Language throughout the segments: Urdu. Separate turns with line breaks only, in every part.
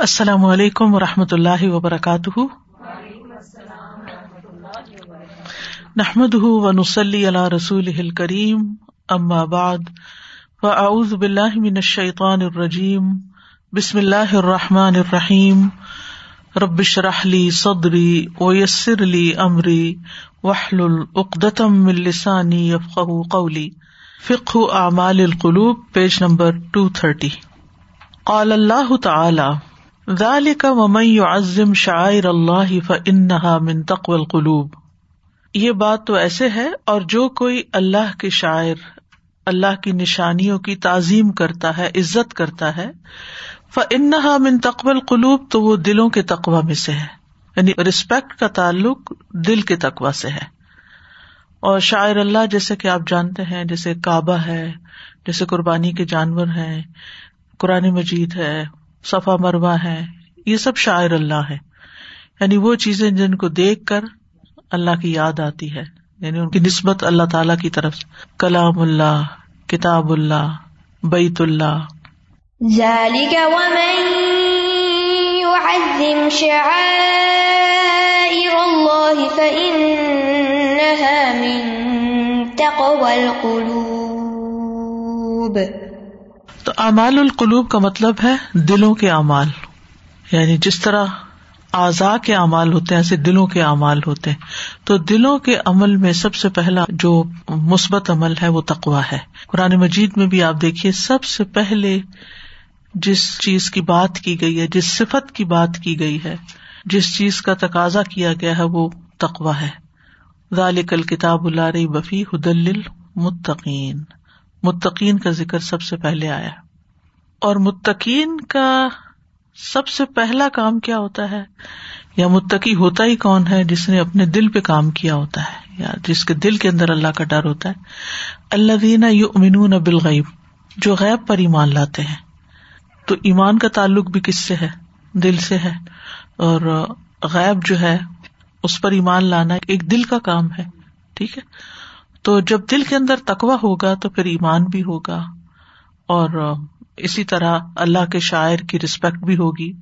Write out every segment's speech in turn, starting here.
السلام علیکم و رحمۃ اللہ وبرکاتہ۔ نحمد و نسلی اللہ رسول کریم ام آباد و اعوذ باللہ من الشیطان الرجیم، بسم اللہ الرحمٰن الرحیم۔ ربش رحلی صدری و یسر علی عمری وحل العقدم السانی یفق قولی۔ فق اعمال القلوب، پیج نمبر ٹو تھرٹی۔ قال اللہ تعالی ذالک ومن يعظم شعائر اللہ فانها من تقوى القلوب. یہ بات تو ایسے ہے اور جو کوئی اللہ کے شاعر، اللہ کی نشانیوں کی تعظیم کرتا ہے، عزت کرتا ہے فانها من تقوى القلوب تو وہ دلوں کے تقوی میں سے ہے۔ یعنی رسپیکٹ کا تعلق دل کے تقوی سے ہے۔ اور شاعر اللہ جیسے کہ آپ جانتے ہیں، جیسے کعبہ ہے، جیسے قربانی کے جانور ہیں، قرآن مجید ہے صفا مروا ہے، یہ سب شاعر اللہ ہے۔ یعنی وہ چیزیں جن کو دیکھ کر اللہ کی یاد آتی ہے۔ یعنی ان کی نسبت اللہ تعالی کی طرف کلام اللہ، کتاب اللہ، بیت اللہ۔ تو امال القلوب کا مطلب ہے دلوں کے اعمال۔ یعنی جس طرح اعضاء کے اعمال ہوتے ہیں، ایسے دلوں کے اعمال ہوتے ہیں۔ تو دلوں کے عمل میں سب سے پہلا جو مثبت عمل ہے، وہ تقوا ہے۔ قرآن مجید میں بھی آپ دیکھیے، سب سے پہلے جس چیز کی بات کی گئی ہے، جس صفت کی بات کی گئی ہے، جس چیز کا تقاضا کیا گیا ہے، وہ تقوا ہے۔ ذالک الکتاب اللہ بفی حدل متقین متقین کا ذکر سب سے پہلے آیا اور متقین کا سب سے پہلا کام کیا ہوتا ہے؟ یا متقی ہوتا ہی کون ہے جس نے اپنے دل پہ کام کیا ہوتا ہے؟ یا جس کے دل کے اندر اللہ کا ڈر ہوتا ہے۔ اللہ دینا یو امین بالغیب، جو غیب پر ایمان لاتے ہیں۔ تو ایمان کا تعلق بھی کس سے ہے؟ دل سے ہے۔ اور غیب جو ہے، اس پر ایمان لانا ایک دل کا کام ہے۔ ٹھیک ہے؟ تو جب دل کے اندر تقوا ہوگا تو پھر ایمان بھی ہوگا اور اسی طرح اللہ کے شاعر کی رسپیکٹ بھی ہوگی۔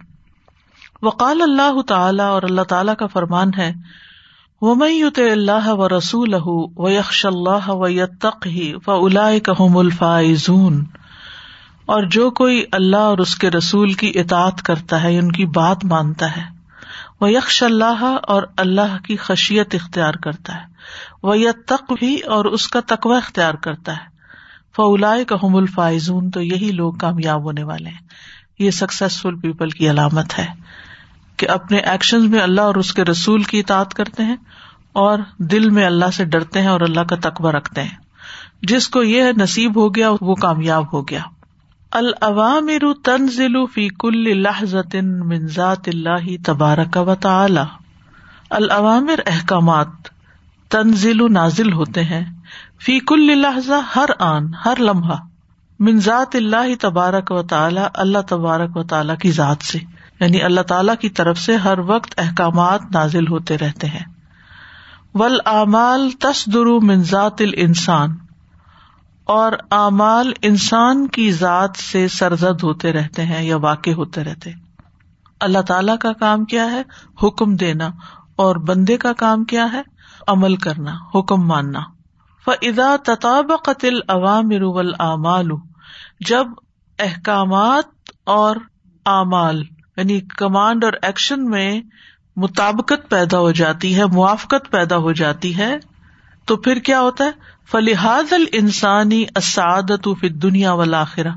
وقال اللہ تعالی اور اللہ تعالی کا فرمان ہے وہ میت اللہ و رسول و یکش اللہ و یتق ہی و الا اور جو کوئی اللہ اور اس کے رسول کی اطاط کرتا ہے، ان کی بات مانتا ہے۔ وہ یکش اللہ اور اللہ کی خشیت اختیار کرتا ہے۔ وہ یا تق بھی اور اس کا تقوی اختیار کرتا ہے۔ فولا کا حم الفائزون تو یہی لوگ کامیاب ہونے والے ہیں۔ یہ سکسیسفل پیپل کی علامت ہے کہ اپنے ایکشن میں اللہ اور اس کے رسول کی اطاعت کرتے ہیں اور دل میں اللہ سے ڈرتے ہیں اور اللہ کا تقبہ رکھتے ہیں۔ جس کو یہ نصیب ہو گیا وہ کامیاب ہو گیا۔ العوامر تنزل فی کل لحظت من ذات اللہ تبارک و تعالی العوامر احکامات۔ تنزل و نازل ہوتے ہیں۔ فی کل لحظہ ہر آن، ہر لمحہ۔ من ذات اللہ تبارک و تعالی، اللہ تبارک و تعالیٰ کی ذات سے۔ یعنی اللہ تعالی کی طرف سے ہر وقت احکامات نازل ہوتے رہتے ہیں۔ ول اعمال تصدر من ذات الانسان۔ اور اعمال انسان کی ذات سے سرزد ہوتے رہتے ہیں یا واقع ہوتے رہتے۔ اللہ تعالی کا کام کیا ہے؟ حکم دینا۔ اور بندے کا کام کیا ہے؟ عمل کرنا، حکم ماننا۔ فضا تطاب قطل عوام رول اعمال جب احکامات اور اعمال یعنی کمانڈ اور ایکشن میں مطابقت پیدا ہو جاتی ہے، موافقت پیدا ہو جاتی ہے، تو پھر کیا ہوتا ہے؟ فلحاد ال انسانی اسعادت فی دنیا والآخرہ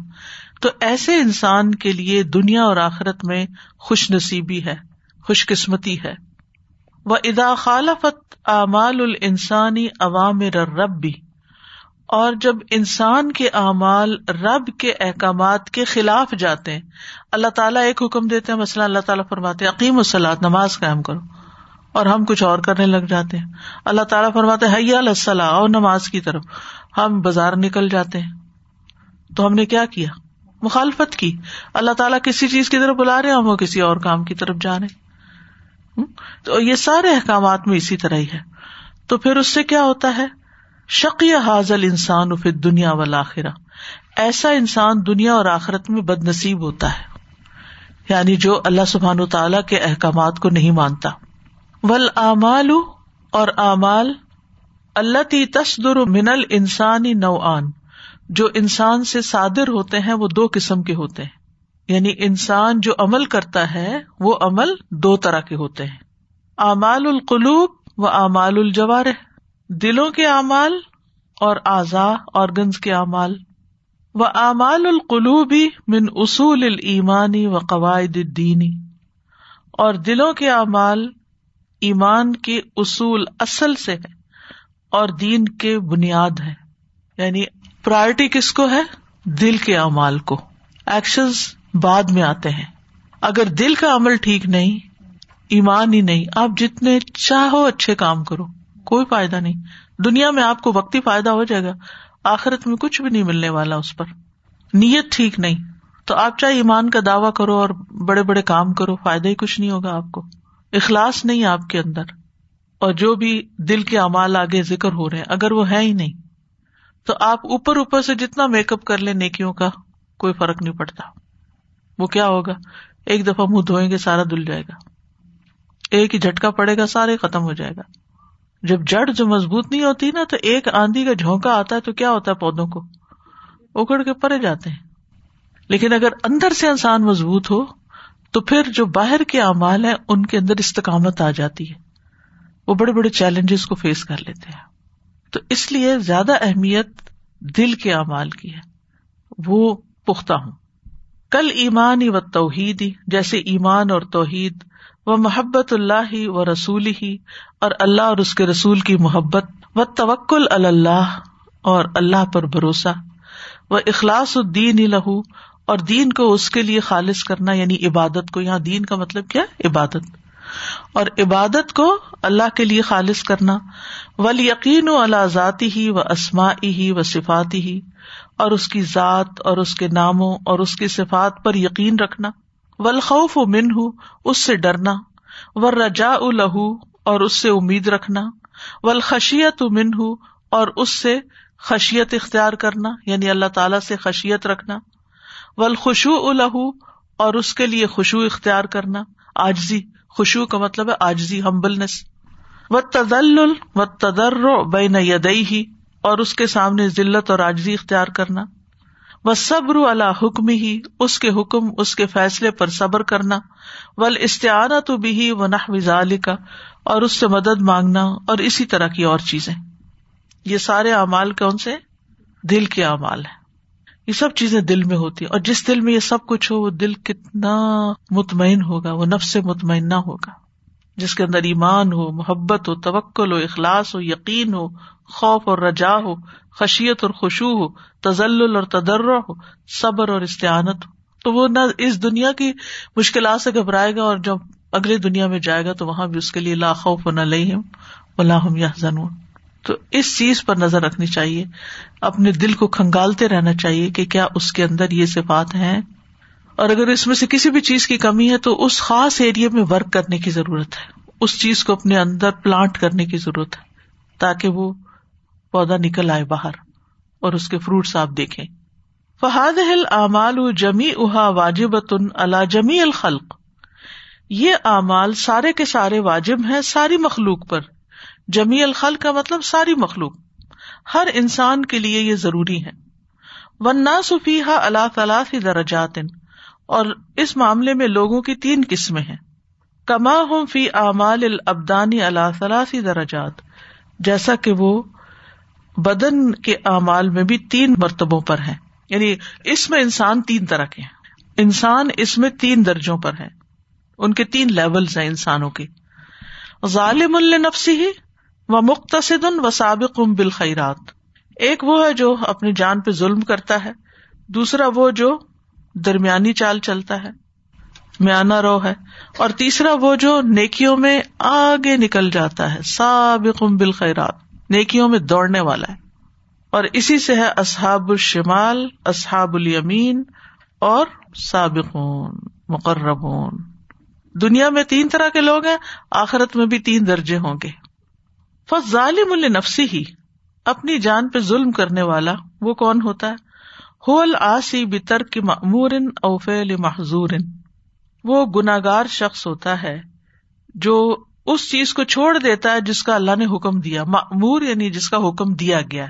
تو ایسے انسان کے لیے دنیا اور آخرت میں خوش نصیبی ہے، خوش قسمتی ہے۔ وہ ادا خالفت اعمال ال انسانی عوام رب بھی اور جب انسان کے اعمال رب کے احکامات کے خلاف جاتے ہیں، اللہ تعالیٰ ایک حکم دیتے ہیں، مثلاً اللہ تعالیٰ فرماتے عقیم و نماز قائم کرو، اور ہم کچھ اور کرنے لگ جاتے ہیں۔ اللہ تعالیٰ فرماتے حیا السلح اور نماز کی طرف۔ ہم بازار نکل جاتے ہیں۔ تو ہم نے کیا کیا؟ مخالفت کی۔ اللہ تعالیٰ کسی چیز کی طرف بلا رہے ہم وہ کسی اور کام کی طرف جا رہے تو یہ سارے احکامات میں اسی طرح ہی ہے۔ تو پھر اس سے کیا ہوتا ہے؟ شقی حاضل انسان پھر دنیا والا ایسا انسان دنیا اور آخرت میں بد نصیب ہوتا ہے۔ یعنی جو اللہ سبحان و تعالی کے احکامات کو نہیں مانتا۔ ول امال اور اعمال اللہ تی تصدر منل انسانی نو آن جو انسان سے صادر ہوتے ہیں، وہ دو قسم کے ہوتے ہیں۔ یعنی انسان جو عمل کرتا ہے، وہ عمل دو طرح کے ہوتے ہیں۔ اعمال القلوب و اعمال الجوار دلوں کے اعمال اور اعضا آرگنز کے اعمال۔ و اعمال القلوبی من اصول المانی و قواعد دینی اور دلوں کے اعمال ایمان کے اصول اصل سے ہے اور دین کے بنیاد ہے۔ یعنی پرائرٹی کس کو ہے؟ دل کے اعمال کو۔ ایکشن بعد میں آتے ہیں۔ اگر دل کا عمل ٹھیک نہیں، ایمان ہی نہیں، آپ جتنے چاہو اچھے کام کرو، کوئی فائدہ نہیں۔ دنیا میں آپ کو وقتی فائدہ ہو جائے گا، آخرت میں کچھ بھی نہیں ملنے والا اس پر۔ نیت ٹھیک نہیں، تو آپ چاہے ایمان کا دعوی کرو اور بڑے بڑے کام کرو، فائدہ ہی کچھ نہیں ہوگا آپ کو۔ اخلاص نہیں آپ کے اندر۔ اور جو بھی دل کے امال آگے ذکر ہو رہے ہیں، اگر وہ ہے ہی نہیں، تو آپ اوپر اوپر سے جتنا میک اپ کر لیں نیکیوں کا، کوئی فرق نہیں پڑتا۔ وہ کیا ہوگا؟ ایک دفعہ منہ دھوئیں گے، سارا دل جائے گا۔ ایک ہی جھٹکا پڑے گا سارے ختم ہو جائے گا۔ جب جڑ جو مضبوط نہیں ہوتی نا، تو ایک آندھی کا جھونکا آتا ہے تو کیا ہوتا ہے پودوں کو؟ اکڑ کے پڑے جاتے ہیں۔ لیکن اگر اندر سے انسان مضبوط ہو، تو پھر جو باہر کے اعمال ہیں، ان کے اندر استقامت آ جاتی ہے۔ وہ بڑے بڑے چیلنجز کو فیس کر لیتے ہیں۔ تو اس لیے زیادہ اہمیت دل کے اعمال کی ہے۔ وہ پختہ ہوں۔ کل ایمان و توحید جیسے ایمان اور توحید، و محبت اللہ ہی و رسول ہی اور اللہ اور اس کے رسول کی محبت، و توکل اللہ اور اللہ پر بھروسہ، و اخلاص الدین لہو اور دین کو اس کے لیے خالص کرنا یعنی عبادت کو، یہاں دین کا مطلب کیا عبادت۔ اور عبادت کو اللہ کے لیے خالص کرنا ول یقین و اللہ ذاتی ہی و اسما ہی و صفاتی ہی اور اس کی ذات اور اس کے ناموں اور اس کی صفات پر یقین رکھنا۔ ولخوف و من ہوں اس سے ڈرنا۔ و رجا لہو اور اس سے امید رکھنا۔ ولخشیت من ہوں اور اس سے خشیت اختیار کرنا یعنی اللہ تعالی سے خشیت رکھنا۔ ولخشو لہو اور اس کے لیے خوشو اختیار کرنا۔ آجزی خوشبو کا مطلب ہے آجزی ہمبلنس و تدل و تدر بین یدئی ہی اور اس کے سامنے ذلت اور آجزی اختیار کرنا۔ وہ صبر اللہ حکم ہی اس کے حکم، اس کے فیصلے پر صبر کرنا۔ ول استعانہ تو بھی و نہ وزال کا اور اس سے مدد مانگنا اور اسی طرح کی اور چیزیں۔ یہ سارے اعمال کون سے؟ دل کے اعمال ہیں۔ یہ سب چیزیں دل میں ہوتی اور جس دل میں یہ سب کچھ ہو، وہ دل کتنا مطمئن ہوگا، وہ نف سے مطمئنہ ہوگا۔ جس کے اندر ایمان ہو، محبت ہو، توکل ہو، اخلاص ہو، یقین ہو، خوف اور رجا ہو، خشیت اور خوشو ہو تزل اور تدرہ ہو، صبر اور استعانت ہو۔ تو وہ نہ اس دنیا کی مشکلات سے گھبرائے گا اور جب اگلے دنیا میں جائے گا تو وہاں بھی اس کے لیے لا خوف نہ لئی ہم یا زنون تو اس چیز پر نظر رکھنی چاہیے، اپنے دل کو کھنگالتے رہنا چاہیے کہ کیا اس کے اندر یہ صفات ہیں۔ اور اگر اس میں سے کسی بھی چیز کی کمی ہے تو اس خاص ایریا میں ورک کرنے کی ضرورت ہے۔ اس چیز کو اپنے اندر پلانٹ کرنے کی ضرورت ہے تاکہ وہ پودا نکل آئے باہر اور اس کے فروٹس آپ دیکھیں۔ فہاد ہل امال جمی اہا واجب تن اللہ جمی الخلق۔ یہ اعمال سارے کے سارے واجب ہیں ساری مخلوق پر۔ جمی الخل کا مطلب ساری مخلوق۔ ہر انسان کے لیے یہ ضروری ہے۔ ورنہ صفیحہ اللہ تعالیٰ درجات۔ اور اس معاملے میں لوگوں کی تین قسمیں ہیں۔ کما ہوں فی اعمال العبدانی اللہ ثلاثی درجات، جیسا کہ وہ بدن کے اعمال میں بھی تین مرتبوں پر ہیں۔ یعنی اس میں انسان تین طرح کے ہیں۔ انسان اس میں تین درجوں پر ہے ان کے تین لیولس ہیں انسانوں کے۔ ظالم النفسی ہی و مختصد و سابق ام بالخیرات۔ ایک وہ ہے جو اپنی جان پہ ظلم کرتا ہے، دوسرا وہ جو درمیانی چال چلتا ہے میانا رو ہے۔ اور تیسرا وہ جو نیکیوں میں آگے نکل جاتا ہے سابق بالخیرات، نیکیوں میں دوڑنے والا ہے۔ اور اسی سے ہے اصحاب الشمال، اصحاب الیمین اور سابقون، مقربون۔ دنیا میں تین طرح کے لوگ ہیں، آخرت میں بھی تین درجے ہوں گے۔ فض ظالم النفسی ہی اپنی جان پہ ظلم کرنے والا وہ کون ہوتا ہے؟ ہول آسی بتر کی معمور اوفیل محضور وہ گناگار شخص ہوتا ہے جو اس چیز کو چھوڑ دیتا ہے جس کا اللہ نے حکم دیا. معمور یعنی جس کا حکم دیا گیا.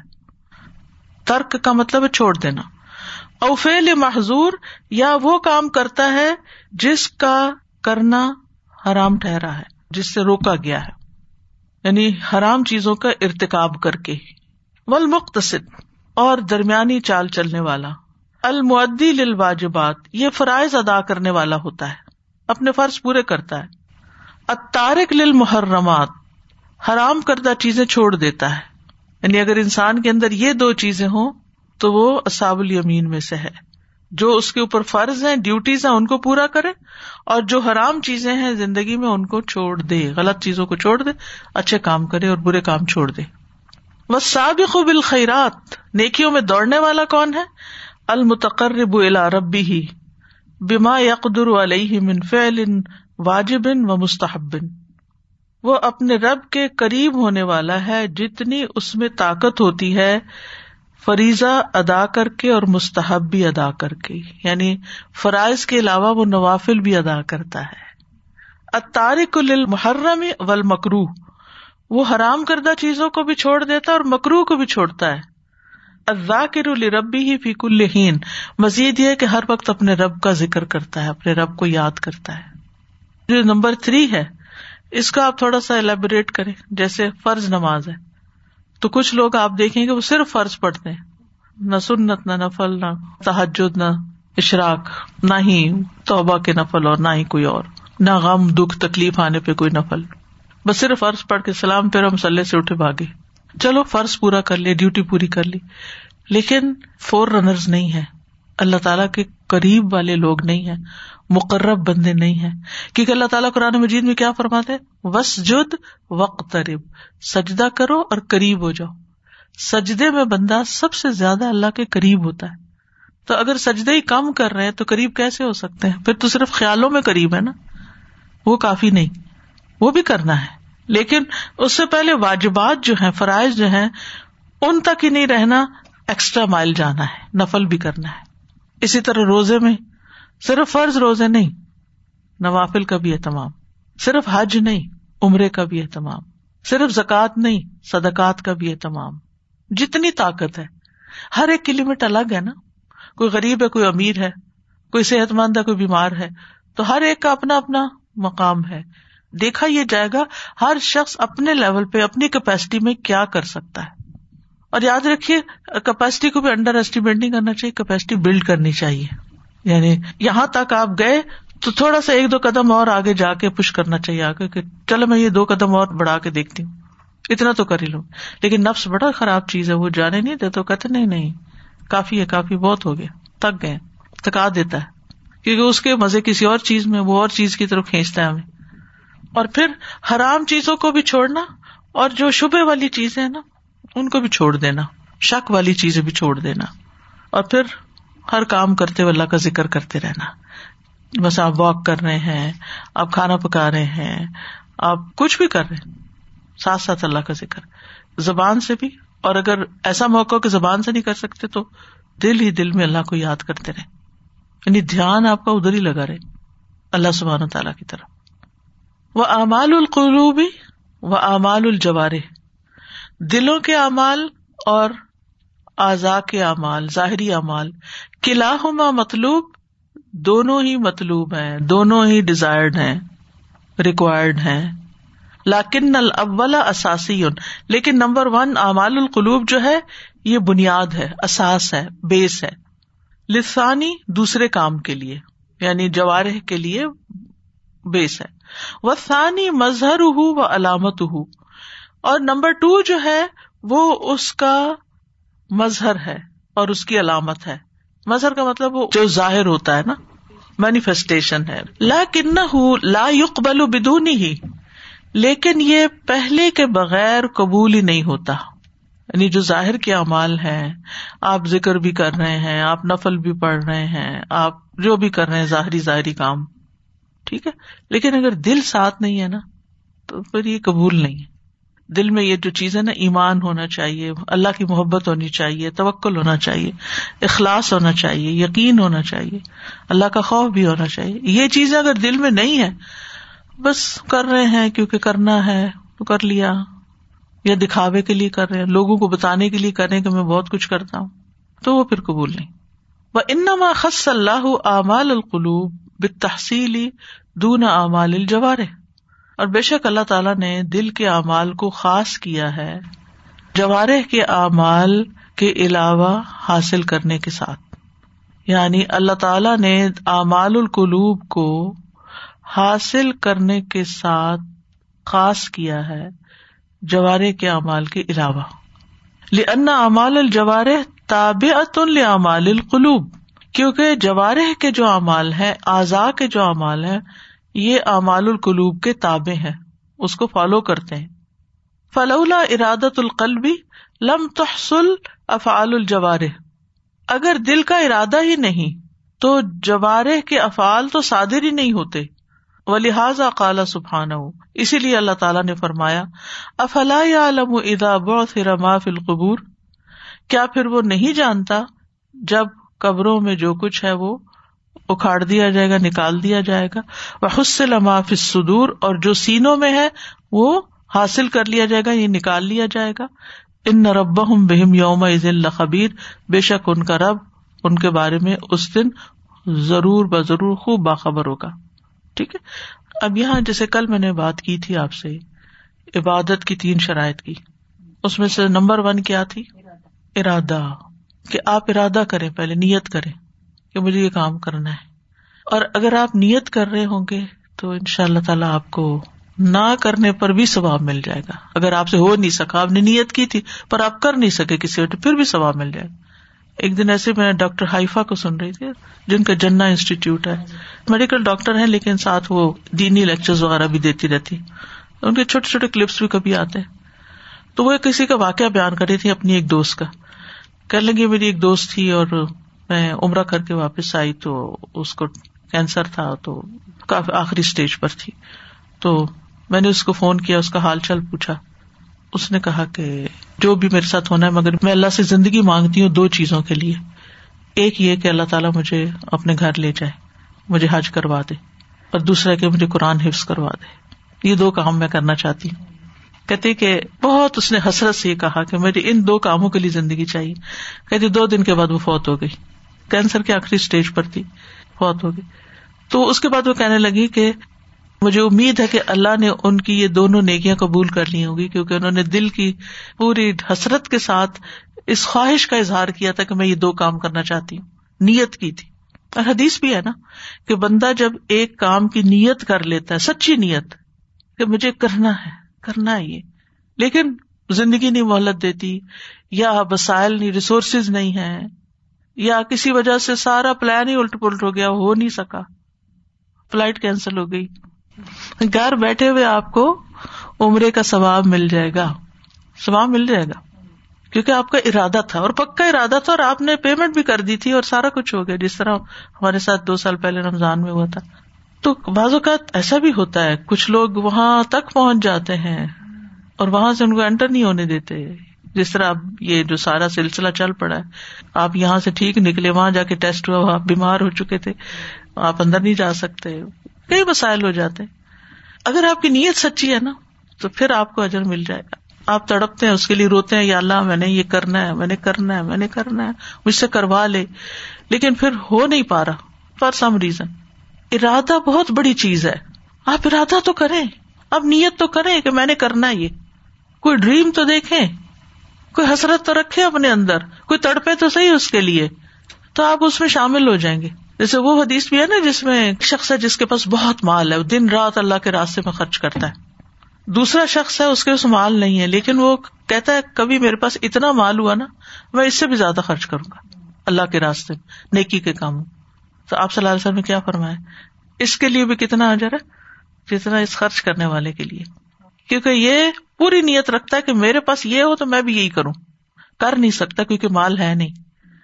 ترک کا مطلب ہے چھوڑ دینا. اوفیل محضور یا وہ کام کرتا ہے جس کا کرنا حرام ٹھہرا ہے، جس سے روکا گیا ہے. یعنی حرام چیزوں کا ارتکاب کر کے. ول مختصد اور درمیانی چال چلنے والا۔ المعدی للواجبات، یہ فرائض ادا کرنے والا ہوتا ہے، اپنے فرض پورے کرتا ہے۔ اتارک لل محرمات حرام کردہ چیزیں چھوڑ دیتا ہے۔ یعنی اگر انسان کے اندر یہ دو چیزیں ہوں، تو وہ اصاب الیمین میں سے ہے۔ جو اس کے اوپر فرض ہیں ڈیوٹیز ہیں، ان کو پورا کرے، اور جو حرام چیزیں ہیں، زندگی میں ان کو چھوڑ دے، غلط چیزوں کو چھوڑ دے، اچھے کام کرے اور برے کام چھوڑ دے۔ وہ بالخیرات، نیکیوں میں دوڑنے والا کون ہے؟ المتقرب الا ربی ہی بیما یقدر علیہ من فعل واجب و مستحب۔ وہ اپنے رب کے قریب ہونے والا ہے، جتنی اس میں طاقت ہوتی ہے، فریضہ ادا کر کے اور مستحب بھی ادا کر کے۔ یعنی فرائض کے علاوہ وہ نوافل بھی ادا کرتا ہے۔ اتارک المحرم ول مکرو وہ حرام کردہ چیزوں کو بھی چھوڑ دیتا ہے اور مکرو کو بھی چھوڑتا ہے۔ ذاکر ربی ہی فیق الہین مزید یہ کہ ہر وقت اپنے رب کا ذکر کرتا ہے، اپنے رب کو یاد کرتا ہے۔ جو نمبر تھری ہے، اس کا آپ تھوڑا سا ایلیبوریٹ کریں، جیسے فرض نماز ہے۔ تو کچھ لوگ آپ دیکھیں گے، وہ صرف فرض پڑھتے ہیں۔ نہ سنت، نہ نفل، نہ تحجد نہ اشراق، نہ ہی توبہ کے نفل اور نہ ہی کوئی اور۔ نہ غم، دکھ، تکلیف آنے پہ کوئی نفل۔ بس صرف فرض پڑھ کے سلام، پھر ہم سلے سے اٹھے بھاگے۔ چلو، فرض پورا کر لیا ڈیوٹی پوری کر لی۔ لیکن فور رنرز نہیں ہے اللہ تعالیٰ کے قریب والے لوگ نہیں ہے مقرب بندے نہیں ہے کیونکہ اللہ تعالیٰ قرآن مجید میں کیا فرماتے وس جد وقت سجدہ کرو اور قریب ہو جاؤ۔ سجدے میں بندہ سب سے زیادہ اللہ کے قریب ہوتا ہے۔ تو اگر سجدے ہی کم کر رہے ہیں تو قریب کیسے ہو سکتے ہیں؟ پھر تو صرف خیالوں میں قریب ہے نا۔ وہ کافی نہیں۔ وہ بھی کرنا ہے۔ لیکن اس سے پہلے واجبات جو ہیں، فرائض جو ہیں، ان تک ہی نہیں رہنا ایکسٹرا مائل جانا ہے، نفل بھی کرنا ہے۔ اسی طرح روزے میں صرف فرض روزے نہیں، نوافل کا بھی اہتمام صرف حج نہیں، عمرے کا بھی اہتمام صرف زکوٰۃ نہیں، صدقات کا بھی اہتمام جتنی طاقت ہے، ہر ایک کی لمٹ الگ ہے نا۔ کوئی غریب ہے، کوئی امیر ہے، کوئی صحت مند ہے، کوئی بیمار ہے، تو ہر ایک کا اپنا اپنا مقام ہے۔ دیکھا یہ جائے گا ہر شخص اپنے لیول پہ، اپنی کیپیسٹی میں کیا کر سکتا ہے۔ اور یاد رکھیے کیپیسٹی کو بھی انڈر ایسٹیمیٹ نہیں کرنا چاہیے کیپیسٹی بلڈ کرنی چاہیے۔ یعنی یہاں تک آپ گئے تو تھوڑا سا ایک دو قدم اور آگے جا کے پش کرنا چاہیے آگے کہ چلو میں یہ دو قدم اور بڑھا کے دیکھتی ہوں۔ اتنا تو کر ہی لوں لیکن نفس بڑا خراب چیز ہے، وہ جانے نہیں دیتے کہتے نہیں نہیں، کافی ہے، کافی بہت ہو گیا تک گئے، تھکا دیتا ہے۔ کیونکہ اس کے مزے کسی اور چیز میں، وہ اور چیز کی طرف کھینچتا ہے ہمیں۔ اور پھر حرام چیزوں کو بھی چھوڑنا اور جو شبے والی چیزیں ہیں نا، ان کو بھی چھوڑ دینا، شک والی چیزیں بھی چھوڑ دینا، اور پھر ہر کام کرتے ہوئے اللہ کا ذکر کرتے رہنا۔ بس آپ واک کر رہے ہیں، آپ کھانا پکا رہے ہیں، آپ کچھ بھی کر رہے ہیں، ساتھ ساتھ اللہ کا ذکر۔ زبان سے بھی، اور اگر ایسا موقع کہ زبان سے نہیں کر سکتے تو دل ہی دل میں اللہ کو یاد کرتے رہے۔ یعنی دھیان آپ کا ادھر ہی لگا رہے، اللہ سبحان تعالیٰ کی طرف۔ وہ امال القلوبی و امال الجوار دلوں کے اعمال اور آزا کے اعمال، ظاہری اعمال۔ قلعہ مطلوب، دونوں ہی مطلوب ہیں، دونوں ہی ڈیزائرڈ ہیں ریکوائرڈ ہیں۔ لاکن اساسی لیکن نمبر ون، اعمال القلوب جو ہے، یہ بنیاد ہے، اساس ہے، بیس ہے۔ لسانی دوسرے کام کے لیے یعنی جوارح کے لیے بیس ہے۔ وہ ثانی مظہر ہو و علامت ہو اور نمبر ٹو جو ہے، وہ اس کا مظہر ہے اور اس کی علامت ہے۔ مظہر کا مطلب وہ جو ظاہر ہوتا ہے نا، مینیفیسٹیشن ہے۔ لا کن لا یق بلو بدونی ہی لیکن یہ پہلے کے بغیر قبول ہی نہیں ہوتا۔ یعنی جو ظاہر کے اعمال ہیں، آپ ذکر بھی کر رہے ہیں، آپ نفل بھی پڑھ رہے ہیں، آپ جو بھی کر رہے ہیں، ظاہری ظاہری کام۔ ٹھیک ہے؟ لیکن اگر دل ساتھ نہیں ہے نا، تو پھر یہ قبول نہیں ہے۔ دل میں یہ جو چیز ہے نا، ایمان ہونا چاہیے، اللہ کی محبت ہونی چاہیے، توکل ہونا چاہیے، اخلاص ہونا چاہیے، یقین ہونا چاہیے، اللہ کا خوف بھی ہونا چاہیے۔ یہ چیزیں اگر دل میں نہیں ہے بس کر رہے ہیں کیونکہ کرنا ہے، تو کر لیا۔ یا دکھاوے کے لیے کر رہے ہیں، لوگوں کو بتانے کے لیے کر رہے کہ میں بہت کچھ کرتا ہوں، تو وہ پھر قبول نہیں۔ وہ انما خص اللہ اعمال القلوب بتحصیلی دون اعمال الجوارے اور بے شک اللہ تعالیٰ نے دل کے اعمال کو خاص کیا ہے، جوارح کے اعمال کے علاوہ حاصل کرنے کے ساتھ۔ یعنی اللہ تعالی نے اعمال القلوب کو حاصل کرنے کے ساتھ خاص کیا ہے جوارے کے اعمال کے علاوہ۔ لن اعمال الجوار تاب اعمال القلوب۔ کیونکہ جوارح کے جو اعمال ہیں، اعضاء کے جو اعمال ہیں، یہ اعمال القلوب کے تابے ہیں، اس کو فالو کرتے ہیں۔ فلولا ارادت القلبی لم تحصل افعال الجوار اگر دل کا ارادہ ہی نہیں، تو جوارح کے افعال تو صادر ہی نہیں ہوتے۔ و لہٰذا کالا سبحان اسی لیے اللہ تعالیٰ نے فرمایا، افلا علم ادا ما فی القبور؟ کیا پھر وہ نہیں جانتا جب قبروں میں جو کچھ ہے وہ اکھاڑ دیا جائے گا، نکال دیا جائے گا۔ وہ حسل فی سدور اور جو سینوں میں ہے وہ حاصل کر لیا جائے گا یہ نکال لیا جائے گا۔ ان رب بہم یوم عز اللہ خبیر بے شک ان کا رب ان کے بارے میں اس دن ضرور بضرور خوب باخبر ہوگا۔ ٹھیک ہے؟ اب یہاں جیسے کل میں نے بات کی تھی آپ سے، عبادت کی تین شرائط کی۔ اس میں سے نمبر ون کیا تھی؟ ارادہ۔ کہ آپ ارادہ کریں، پہلے نیت کریں کہ مجھے یہ کام کرنا ہے۔ اور اگر آپ نیت کر رہے ہوں گے تو ان شاء اللہ تعالیٰ آپ کو نہ کرنے پر بھی ثواب مل جائے گا۔ اگر آپ سے ہو نہیں سکا، آپ نے نیت کی تھی پر آپ کر نہیں سکے کسی وجہ پھر بھی ثواب مل جائے گا۔ ایک دن ایسے میں ڈاکٹر ہائیفا کو سن رہی تھی، جن کا جنا انسٹیٹیوٹ ہے۔ میڈیکل ڈاکٹر ہے لیکن ساتھ وہ دینی لیکچر وغیرہ بھی دیتی رہتی۔ ان کے چھوٹے چھوٹے کلپس بھی کبھی آتے۔ تو وہ کسی کا واقعہ بیان کر رہی تھی اپنی ایک دوست کا۔ کہنے لگی میری ایک دوست تھی اور میں عمرہ کر کے واپس آئی تو اس کو کینسر تھا تو کافی آخری اسٹیج پر تھی۔ تو میں نے اس کو فون کیا، اس کا حال چال پوچھا۔ اس نے کہا کہ جو بھی میرے ساتھ ہونا ہے، مگر میں اللہ سے زندگی مانگتی ہوں دو چیزوں کے لیے۔ ایک یہ کہ اللہ تعالیٰ مجھے اپنے گھر لے جائے، مجھے حج کروا دے، اور دوسرا کہ مجھے قرآن حفظ کروا دے۔ یہ دو کام میں کرنا چاہتی ہوں۔ کہتے کہ بہت اس نے حسرت سے یہ کہا کہ مجھے ان دو کاموں کے لیے زندگی چاہیے۔ کہتے دو دن کے بعد وہ فوت ہو گئی۔ کینسر کے آخری اسٹیج پر تھی۔ فوت ہو گئی۔ تو اس کے بعد وہ کہنے لگی کہ مجھے امید ہے کہ اللہ نے ان کی یہ دونوں نیکیاں قبول کر لی ہوگی کیونکہ انہوں نے دل کی پوری حسرت کے ساتھ اس خواہش کا اظہار کیا تھا کہ میں یہ دو کام کرنا چاہتی ہوں۔ نیت کی تھی۔ اور حدیث بھی ہے نا کہ بندہ جب ایک کام کی نیت کر لیتا ہے، سچی نیت کہ مجھے کرنا ہے کرنا ہے یہ۔ لیکن زندگی نہیں مہلت دیتی، یا وسائل نہیں ریسورسز نہیں ہے یا کسی وجہ سے سارا پلان ہی الٹ پلٹ ہو گیا، ہو نہیں سکا۔ فلائٹ کینسل ہو گئی۔ گھر بیٹھے ہوئے آپ کو عمرے کا ثواب مل جائے گا۔ ثواب مل جائے گا۔ کیونکہ آپ کا ارادہ تھا، اور پکا ارادہ تھا، اور آپ نے پیمنٹ بھی کر دی تھی، اور سارا کچھ ہو گیا۔ جس طرح ہمارے ساتھ دو سال پہلے رمضان میں ہوا تھا۔ تو بعض اوقات ایسا بھی ہوتا ہے، کچھ لوگ وہاں تک پہنچ جاتے ہیں اور وہاں سے ان کو انٹر نہیں ہونے دیتے۔ جس طرح اب یہ جو سارا سلسلہ چل پڑا ہے، آپ یہاں سے ٹھیک نکلے، وہاں جا کے ٹیسٹ ہوا، آپ بیمار ہو چکے تھے، آپ اندر نہیں جا سکتے، کئی مسائل ہو جاتے۔ اگر آپ کی نیت سچی ہے نا، تو پھر آپ کو اجر مل جائے گا۔ آپ تڑپتے ہیں، اس کے لیے روتے ہیں، یا اللہ میں نے یہ کرنا ہے، میں نے کرنا ہے، میں نے کرنا ہے، مجھ سے کروا لے۔ لیکن پھر ہو نہیں پا رہا فار سم ریزن ارادہ بہت بڑی چیز ہے۔ آپ ارادہ تو کریں اب نیت تو کریں کہ میں نے کرنا یہ۔ کوئی ڈریم تو دیکھیں، کوئی حسرت تو رکھے اپنے اندر، کوئی تڑپے تو صحیح اس کے لیے۔ تو آپ اس میں شامل ہو جائیں گے۔ جیسے وہ حدیث بھی ہے نا جس میں شخص ہے جس کے پاس بہت مال ہے دن رات اللہ کے راستے میں خرچ کرتا ہے۔ دوسرا شخص ہے، اس کے پاس مال نہیں ہے، لیکن وہ کہتا ہے، کبھی میرے پاس اتنا مال ہوا نا، میں اس سے بھی زیادہ خرچ کروں گا۔ اللہ کے راستے میں نیکی کے کام تو آپ صلی اللہ علیہ وسلم نے کیا فرمایا؟ اس کے لیے بھی کتنا اجر ہے؟ جتنا اس خرچ کرنے والے کے لیے۔ کیونکہ یہ پوری نیت رکھتا ہے کہ میرے پاس یہ ہو تو میں بھی یہی کروں۔ کر نہیں سکتا کیونکہ مال ہے نہیں۔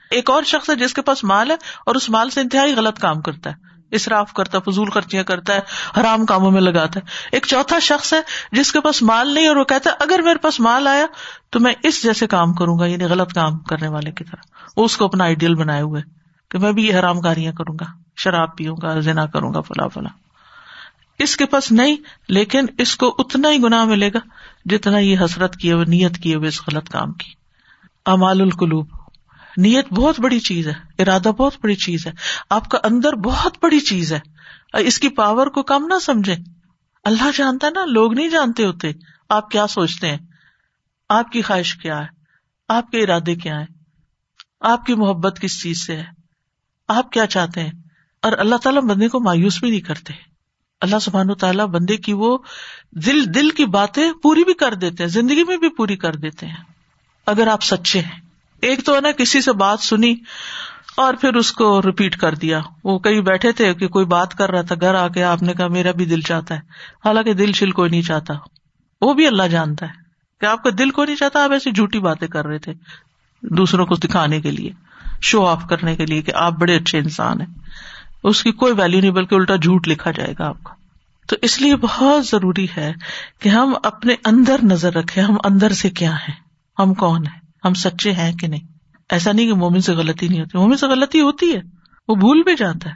ایک اور شخص ہے جس کے پاس مال ہے اور اس مال سے انتہائی غلط کام کرتا ہے۔ اصراف کرتا ہے، فضول خرچیاں کرتا ہے، حرام کاموں میں لگاتا ہے۔ ایک چوتھا شخص ہے جس کے پاس مال نہیں اور وہ کہتا ہے، اگر میرے پاس مال آیا تو میں اس جیسے کام کروں گا یعنی غلط کام کرنے والے کی طرح۔ وہ اس کو اپنا آئیڈیل بنائے ہوئے۔ کہ میں بھی یہ حرام کاریاں کروں گا، شراب پیوں گا، زنا کروں گا، فلاں فلاں۔ اس کے پاس نہیں، لیکن اس کو اتنا ہی گناہ ملے گا جتنا یہ حسرت کیے ہوئے نیت کیے ہوئے اس غلط کام کی۔ امال القلوب، نیت بہت بڑی چیز ہے، ارادہ بہت بڑی چیز ہے۔ آپ کا اندر بہت بڑی چیز ہے۔ اس کی پاور کو کم نہ سمجھے اللہ جانتا ہے نا، لوگ نہیں جانتے ہوتے۔ آپ کیا سوچتے ہیں؟ آپ کی خواہش کیا ہے؟ آپ کے ارادے کیا ہے آپ کی محبت کس چیز سے ہے؟ آپ کیا چاہتے ہیں؟ اور اللہ تعالیٰ بندے کو مایوس بھی نہیں کرتے۔ اللہ سبحان و تعالیٰ بندے کی وہ دل دل کی باتیں پوری بھی کر دیتے ہیں، زندگی میں بھی پوری کر دیتے ہیں۔ اگر آپ سچے ہیں۔ ایک تو ہے نا، کسی سے بات سنی اور پھر اس کو ریپیٹ کر دیا۔ وہ کئی بیٹھے تھے کہ کوئی بات کر رہا تھا، گھر آ کے آپ نے کہا، میرا بھی دل چاہتا ہے۔ حالانکہ دل چل کوئی نہیں چاہتا۔ وہ بھی اللہ جانتا ہے کہ آپ کا دل کو نہیں چاہتا، آپ ایسی جھوٹی باتیں کر رہے تھے دوسروں کو دکھانے کے لیے۔ شو آف کرنے کے لیے کہ آپ بڑے اچھے انسان ہیں۔ اس کی کوئی ویلو نہیں بلکہ الٹا جھوٹ لکھا جائے گا آپ کا تو اس لیے بہت ضروری ہے کہ ہم اپنے اندر نظر رکھے ہم اندر سے کیا ہیں۔ ہم کون ہیں؟ ہم سچے ہیں کہ نہیں؟ ایسا نہیں کہ مومن سے غلطی نہیں ہوتی۔ مومن سے غلطی ہوتی ہے۔ وہ بھول بھی جاتا ہے۔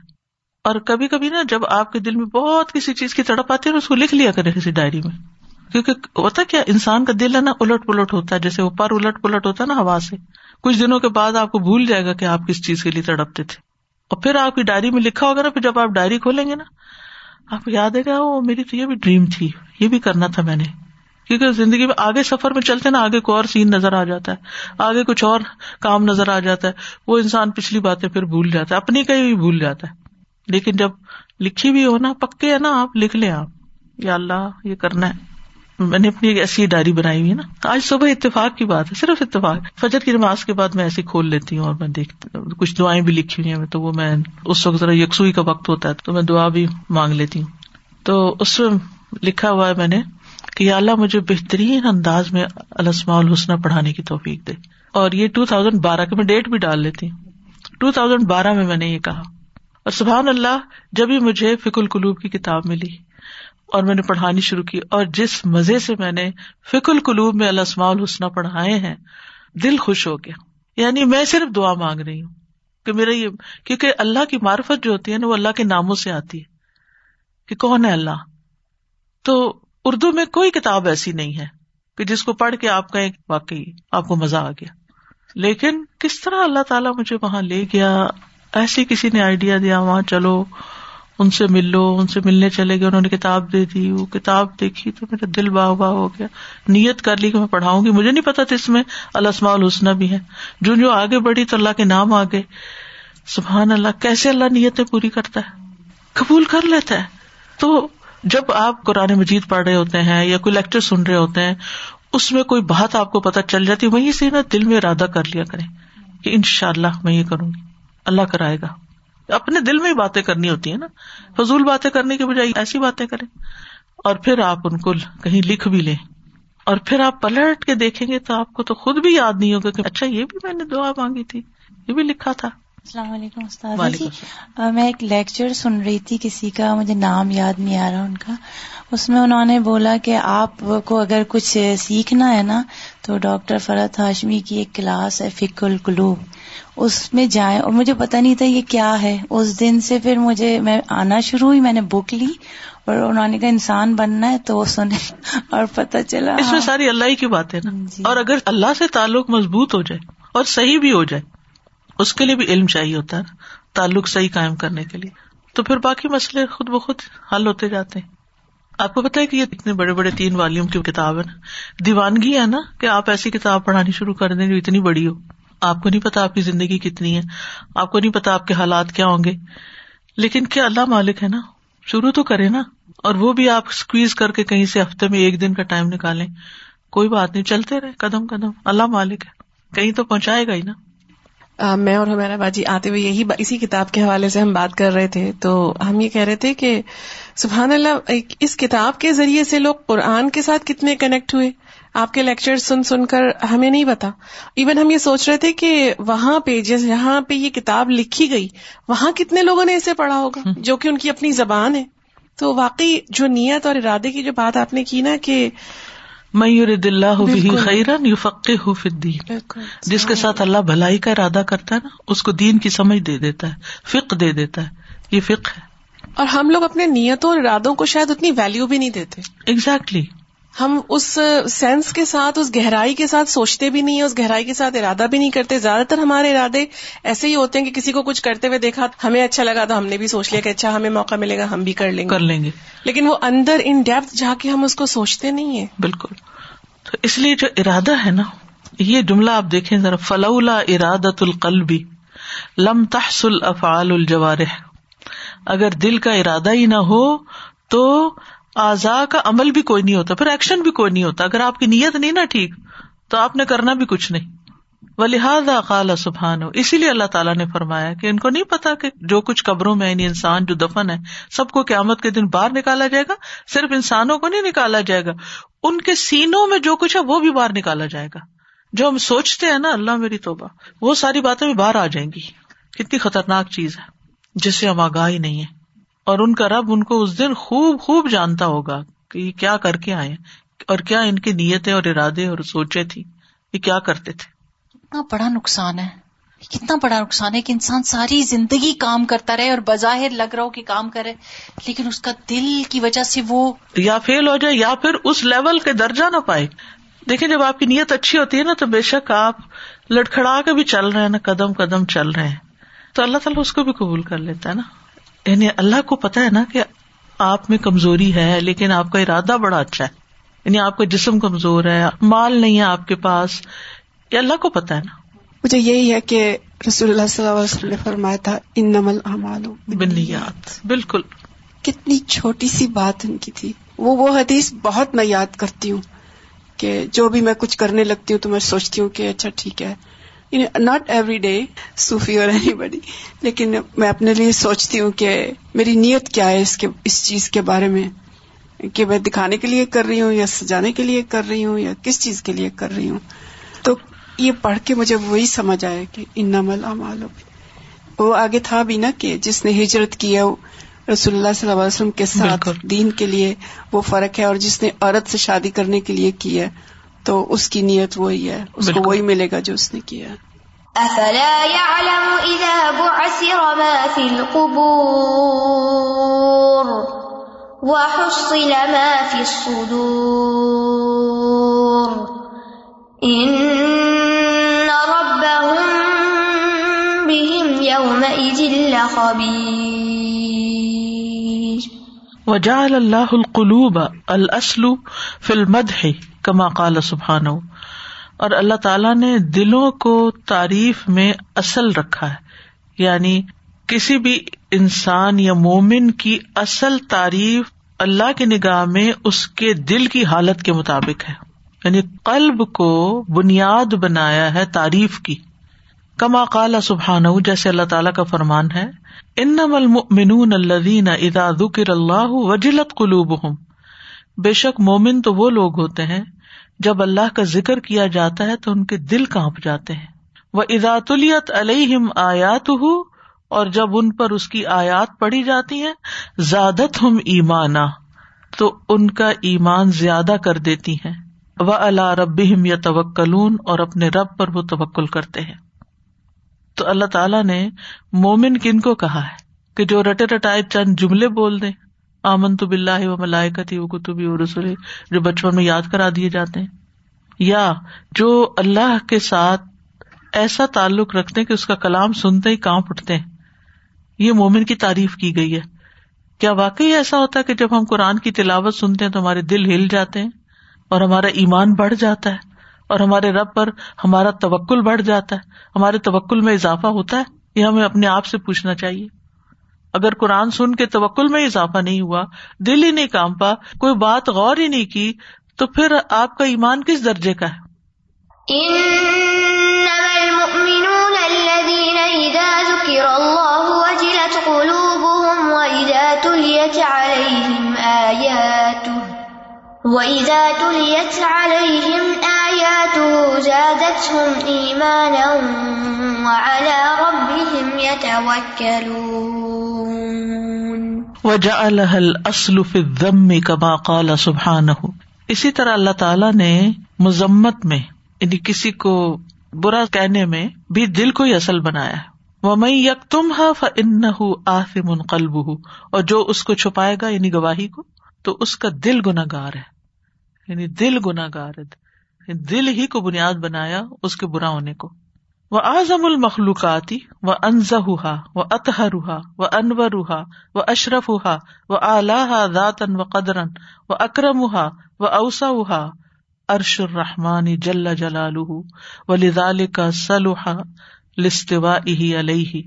اور کبھی کبھی نا جب آپ کے دل میں بہت کسی چیز کی تڑپ آتی ہے اس کو لکھ لیا کرے کسی ڈائری میں۔ کیونکہ ہوتا کیا انسان کا دل ہے نا الٹ پلٹ ہوتا ہے، جیسے اوپر الٹ پلٹ ہوتا ہے نا ہوا سے۔ کچھ دنوں کے بعد آپ کو بھول جائے گا کہ آپ کس چیز کے لیے تڑپتے تھے۔ اور پھر آپ کی ڈائری میں لکھا ہوگا نا، پھر جب آپ ڈائری کھولیں گے نا، آپ کو یاد ہے گا وہ میری تو یہ بھی ڈریم تھی، یہ بھی کرنا تھا میں نے۔ کیونکہ زندگی میں آگے سفر میں چلتے نا، آگے کو اور سین نظر آ جاتا ہے، آگے کچھ اور کام نظر آ جاتا ہے۔ وہ انسان پچھلی باتیں پھر بھول جاتا ہے، اپنی کہیں بھی بھول جاتا ہے۔ لیکن جب لکھی بھی ہو نا، پکے ہے نا آپ، لکھ لیں آپ۔ یا اللہ، یہ کرنا ہے۔ میں نے اپنی ایک ایسی ڈائری بنائی ہوئی نا۔ آج صبح اتفاق کی بات ہے، صرف اتفاق۔ فجر کی نماز کے بعد میں ایسی کھول لیتی ہوں اور میں دیکھتی ہوں۔ کچھ دعائیں بھی لکھی ہوئی ہیں، تو وہ میں اس وقت ذرا یکسوئی کا وقت ہوتا ہے، تو میں دعا بھی مانگ لیتی ہوں۔ تو اس میں لکھا ہوا ہے میں نے کہ اللہ مجھے بہترین انداز میں السماء الحسنہ پڑھانے کی توفیق دے۔ اور یہ ٹو تھاؤزینڈ بارہ کے میں ڈیٹ بھی ڈال لیتی ہوں۔ ٹو تھاؤزینڈ بارہ میں میں نے یہ کہا۔ اور سبحان اللہ، جب بھی مجھے فک القلوب کی کتاب ملی اور میں نے پڑھانی شروع کی اور جس مزے سے میں نے فک القلوب میں السماء الحسنہ پڑھائے ہیں، دل خوش ہو گیا۔ یعنی میں صرف دعا مانگ رہی ہوں کہ میرا یہ، کیونکہ اللہ کی معرفت جو ہوتی ہے نا، وہ اللہ کے ناموں سے آتی ہے کہ کون ہے اللہ؟ تو اردو میں کوئی کتاب ایسی نہیں ہے کہ جس کو پڑھ کے آپ کا ایک واقعی، آپ کو مزہ آ گیا۔ لیکن کس طرح اللہ تعالیٰ مجھے وہاں لے گیا؟ ایسی کسی نے آئیڈیا دیا، وہاں چلو۔ ان سے مل لو ان سے ملنے چلے گئے، انہوں نے کتاب دے دی، وہ کتاب دیکھی تو میرا دل باہ باہ ہو گیا۔ نیت کر لی کہ میں پڑھاؤں گی۔ مجھے نہیں پتا تھا اس میں السما الحسن بھی ہے جو جو آگے بڑھی تو اللہ کے نام آگے۔ سبحان اللہ، کیسے اللہ نیتیں پوری کرتا ہے؟ قبول کر لیتا ہے۔ تو جب آپ قرآن مجید پڑھ رہے ہوتے ہیں یا کوئی لیکچر سن رہے ہوتے ہیں، اس میں کوئی بات آپ کو پتا چل جاتی وہیں سے نا دل میں ارادہ کر لیا کریں کہ ان شاء اللہ میں یہ کروں گی۔ اللہ کرائے گا۔ اپنے دل میں ہی باتیں کرنی ہوتی ہیں نا۔ فضول باتیں کرنے کے بجائے ایسی باتیں کریں۔ اور پھر آپ ان کو کہیں لکھ بھی لیں۔ اور پھر آپ پلٹ کے دیکھیں گے تو آپ کو تو خود بھی یاد نہیں ہوگا کہ اچھا یہ بھی میں نے دعا مانگی تھی۔ یہ بھی لکھا تھا۔
السلام علیکم استاد جی۔ میں ایک لیکچر سن رہی تھی کسی کا مجھے نام یاد نہیں آ رہا ان کا۔ اس میں انہوں نے بولا کہ آپ کو اگر کچھ سیکھنا ہے نا تو ڈاکٹر فرحت ہاشمی کی ایک کلاس ہے فک القلوب۔ اس میں جائیں۔ اور مجھے پتا نہیں تھا یہ کیا ہے۔ اس دن سے پھر مجھے میں آنا شروع ہوئی میں نے بک لی۔ اور انہوں نے کہا انسان بننا ہے تو وہ سنے۔ اور پتا چلا
اس میں ساری اللہ کی بات ہے نا جی۔ اور اگر اللہ سے تعلق مضبوط ہو جائے اور صحیح بھی ہو جائے اس کے لیے بھی علم چاہیے ہوتا ہے تعلق صحیح قائم کرنے کے لیے۔ تو پھر باقی مسئلے خود بخود حل ہوتے جاتے ہیں۔ آپ کو پتا ہے کہ یہ اتنے بڑے بڑے تین والیوم کی کتاب ہے نا۔ دیوانگی ہے نا کہ آپ ایسی کتاب پڑھانی شروع کر دیں جو اتنی بڑی ہو۔ آپ کو نہیں پتا آپ کی زندگی کتنی ہے۔ آپ کو نہیں پتا آپ کے حالات کیا ہوں گے۔ لیکن کیا اللہ مالک ہے نا؟ شروع تو کرے نا۔ اور وہ بھی آپ اسکویز کر کے کہیں سے ہفتے میں ایک دن کا ٹائم نکالیں۔ کوئی بات نہیں، چلتے رہے، قدم قدم۔ اللہ مالک ہے۔ کہیں تو پہنچائے گا ہی نا۔
میں اور ہمارا باجی آتے ہوئے یہی اسی کتاب کے حوالے سے ہم بات کر رہے تھے۔ تو ہم یہ کہہ رہے تھے کہ سبحان اللہ اس کتاب کے ذریعے سے لوگ قرآن کے ساتھ کتنے کنیکٹ ہوئے؟ آپ کے لیکچر سن سن کر ہمیں نہیں پتا۔ ایون ہم یہ سوچ رہے تھے کہ وہاں پہ جہاں پہ یہ کتاب لکھی گئی وہاں کتنے لوگوں نے اسے پڑھا ہوگا؟ جو کہ ان کی اپنی زبان ہے۔ تو واقعی جو نیت اور ارادے کی جو بات آپ نے کی نا کہ
میور اللہ خیرن یو فقی ہو فدین جس کے ساتھ اللہ بھلائی کا ارادہ کرتا ہے نا اس کو دین کی سمجھ دے دیتا ہے فک دے دیتا ہے۔ یہ فک ہے۔
اور ہم لوگ اپنے نیتوں اور ارادوں کو شاید اتنی ویلو بھی نہیں دیتے۔
ایگزیکٹلی
ہم اس سینس کے ساتھ اس گہرائی کے ساتھ سوچتے بھی نہیں اس گہرائی کے ساتھ ارادہ بھی نہیں کرتے۔ زیادہ تر ہمارے ارادے ایسے ہی ہوتے ہیں کہ کسی کو کچھ کرتے ہوئے دیکھا ہمیں اچھا لگا تو ہم نے بھی سوچ لیا کہ اچھا ہمیں موقع ملے گا ہم بھی کر لیں گے۔
کر لیں گے۔
لیکن وہ اندر ان ڈیپتھ جا کے ہم اس کو سوچتے نہیں ہے
بالکل۔ تو اس لیے جو ارادہ ہے نا یہ جملہ آپ دیکھیں ذرا۔ فلولا ارادت القلبی لم تحصل افعال الجوارح۔ اگر دل کا ارادہ ہی نہ ہو تو آزا کا عمل بھی کوئی نہیں ہوتا، پھر ایکشن بھی کوئی نہیں ہوتا۔ اگر آپ کی نیت نہیں نا ٹھیک، تو آپ نے کرنا بھی کچھ نہیں۔ و لہٰذا قال سبحان ہو اسی لیے اللہ تعالیٰ نے فرمایا کہ ان کو نہیں پتا کہ جو کچھ قبروں میں یعنی انسان جو دفن ہے، سب کو قیامت کے دن باہر نکالا جائے گا، صرف انسانوں کو نہیں نکالا جائے گا، ان کے سینوں میں جو کچھ ہے، وہ بھی باہر نکالا جائے گا۔ جو ہم سوچتے ہیں نا، اللہ میری توبہ، وہ ساری باتیں بھی باہر آ جائیں گی۔ کتنی خطرناک چیز ہے، جس سے ہم آگاہ ہی نہیں ہے اور ان کا رب ان کو اس دن خوب خوب جانتا ہوگا کہ یہ کیا کر کے آئے اور کیا ان کی نیتیں اور ارادے اور سوچے تھی یہ کیا کرتے تھے۔
کتنا بڑا نقصان ہے۔ کتنا بڑا نقصان ہے کہ انسان ساری زندگی کام کرتا رہے اور بظاہر لگ رہا ہو کہ کام کرے لیکن اس کا دل کی وجہ سے وہ
یا فیل ہو جائے یا پھر اس لیول کے درجہ نہ پائے۔ دیکھیں جب آپ کی نیت اچھی ہوتی ہے نا تو بے شک آپ لڑکھڑا کے بھی چل رہے ہیں نا قدم قدم چل رہے ہیں۔ تو اللہ تعالیٰ اس کو بھی قبول کر لیتا ہے نا۔ یعنی اللہ کو پتا ہے نا کہ آپ میں کمزوری ہے لیکن آپ کا ارادہ بڑا اچھا ہے۔ یعنی آپ کا جسم کمزور ہے مال نہیں ہے آپ کے پاس۔ یہ اللہ کو پتا ہے نا۔
مجھے یہی ہے کہ رسول اللہ صلی اللہ علیہ وسلم نے فرمایا تھا ان نمل
بنیاد بالکل۔
کتنی چھوٹی سی بات ان کی تھی۔ وہ وہ حدیث بہت میں یاد کرتی ہوں کہ جو بھی میں کچھ کرنے لگتی ہوں تو میں سوچتی ہوں کہ اچھا ٹھیک ہے۔ ناٹ ایوری ڈے صوفی اور اینی بڈی لیکن میں اپنے لیے سوچتی ہوں کہ میری نیت کیا ہے اس کے اس چیز کے بارے میں کہ میں دکھانے کے لیے کر رہی ہوں یا سجانے کے لیے کر رہی ہوں یا کس چیز کے لیے کر رہی ہوں؟ تو یہ پڑھ کے مجھے وہی سمجھ آیا کہ ان نمل امال وہ آگے تھا بھی نا کہ جس نے ہجرت کیا رسول اللہ صلی اللہ علیہ وسلم کے ساتھ دین کے لیے وہ فرق ہے اور جس نے عورت سے شادی کرنے کے لیے کیا تو اس کی نیت وہی ہے اس کو وہی ملے گا جو اس نے کیا افلا يعلم اذا بعثر ما في القبور وحصل ما في الصدور ان ربهم بهم يومئذ لخبير
وجعل الله القلوب الاصل في المدح۔ کما قال سبحان اور اللہ تعالیٰ نے دلوں کو تعریف میں اصل رکھا ہے۔ یعنی کسی بھی انسان یا مومن کی اصل تعریف اللہ کی نگاہ میں اس کے دل کی حالت کے مطابق ہے۔ یعنی قلب کو بنیاد بنایا ہے تعریف کی۔ کما قال سبحان جیسے اللہ تعالیٰ کا فرمان ہے ان المؤمنون الذین اذا ذکر اللہ وجلت قلوبهم بے شک مومن تو وہ لوگ ہوتے ہیں جب اللہ کا ذکر کیا جاتا ہے تو ان کے دل کانپ جاتے ہیں۔ وہ اضاطلیت علیہم آیات ہو اور جب ان پر اس کی آیات پڑھی جاتی ہیں زیادت ہم ایمانا، تو ان کا ایمان زیادہ کر دیتی ہیں۔ وہ اللہ رب یا توکلون اور اپنے رب پر وہ توکل کرتے ہیں۔ تو اللہ تعالیٰ نے مومن کن کو کہا ہے کہ جو رٹے رٹائے چند جملے بول دیں آمن تو بلّہ و ملائکتی وہ کتبی و رسول جو بچپن میں یاد کرا دیے جاتے ہیں۔ یا جو اللہ کے ساتھ ایسا تعلق رکھتے ہیں کہ اس کا کلام سنتے ہی کانپ اٹھتے ہیں۔ یہ مومن کی تعریف کی گئی ہے۔ کیا واقعی ایسا ہوتا ہے کہ جب ہم قرآن کی تلاوت سنتے ہیں تو ہمارے دل ہل جاتے ہیں اور ہمارا ایمان بڑھ جاتا ہے اور ہمارے رب پر ہمارا توکل بڑھ جاتا ہے۔ ہمارے توکل میں اضافہ ہوتا ہے۔ یہ ہمیں اپنے آپ سے پوچھنا چاہیے۔ اگر قرآن سن کے توکل میں اضافہ نہیں ہوا، دل ہی نہیں کام پا کوئی بات غور ہی نہیں کی، تو پھر آپ کا ایمان کس درجے کا ہے؟
ذكر الله وجلت قلوبهم وإذا تليت عليهم آياته يتوكلون.
وجعلها الأصل في الذم كما قال سبحانه. اسی طرح اللہ تعالیٰ نے مذمت میں یعنی کسی کو برا کہنے میں بھی دل کو ہی اصل بنایا ہے۔ وہ میں یک تم ہا فن آفم قلب اور جو اس کو چھپائے گا یعنی گواہی کو، تو اس کا دل گناگار ہے۔ یعنی دل گناگار ہے۔ دل ہی کو بنیاد بنایا اس کے برا ہونے کو۔ وہ اعظم المخلوقاتی و انزہ و اطہرا و انور و اشرف و اعلیٰ ذاتن و قدرن و اکرم و اوسا ارش الرحمانی جل جلال و لال کا سلوحا لستوا علیہ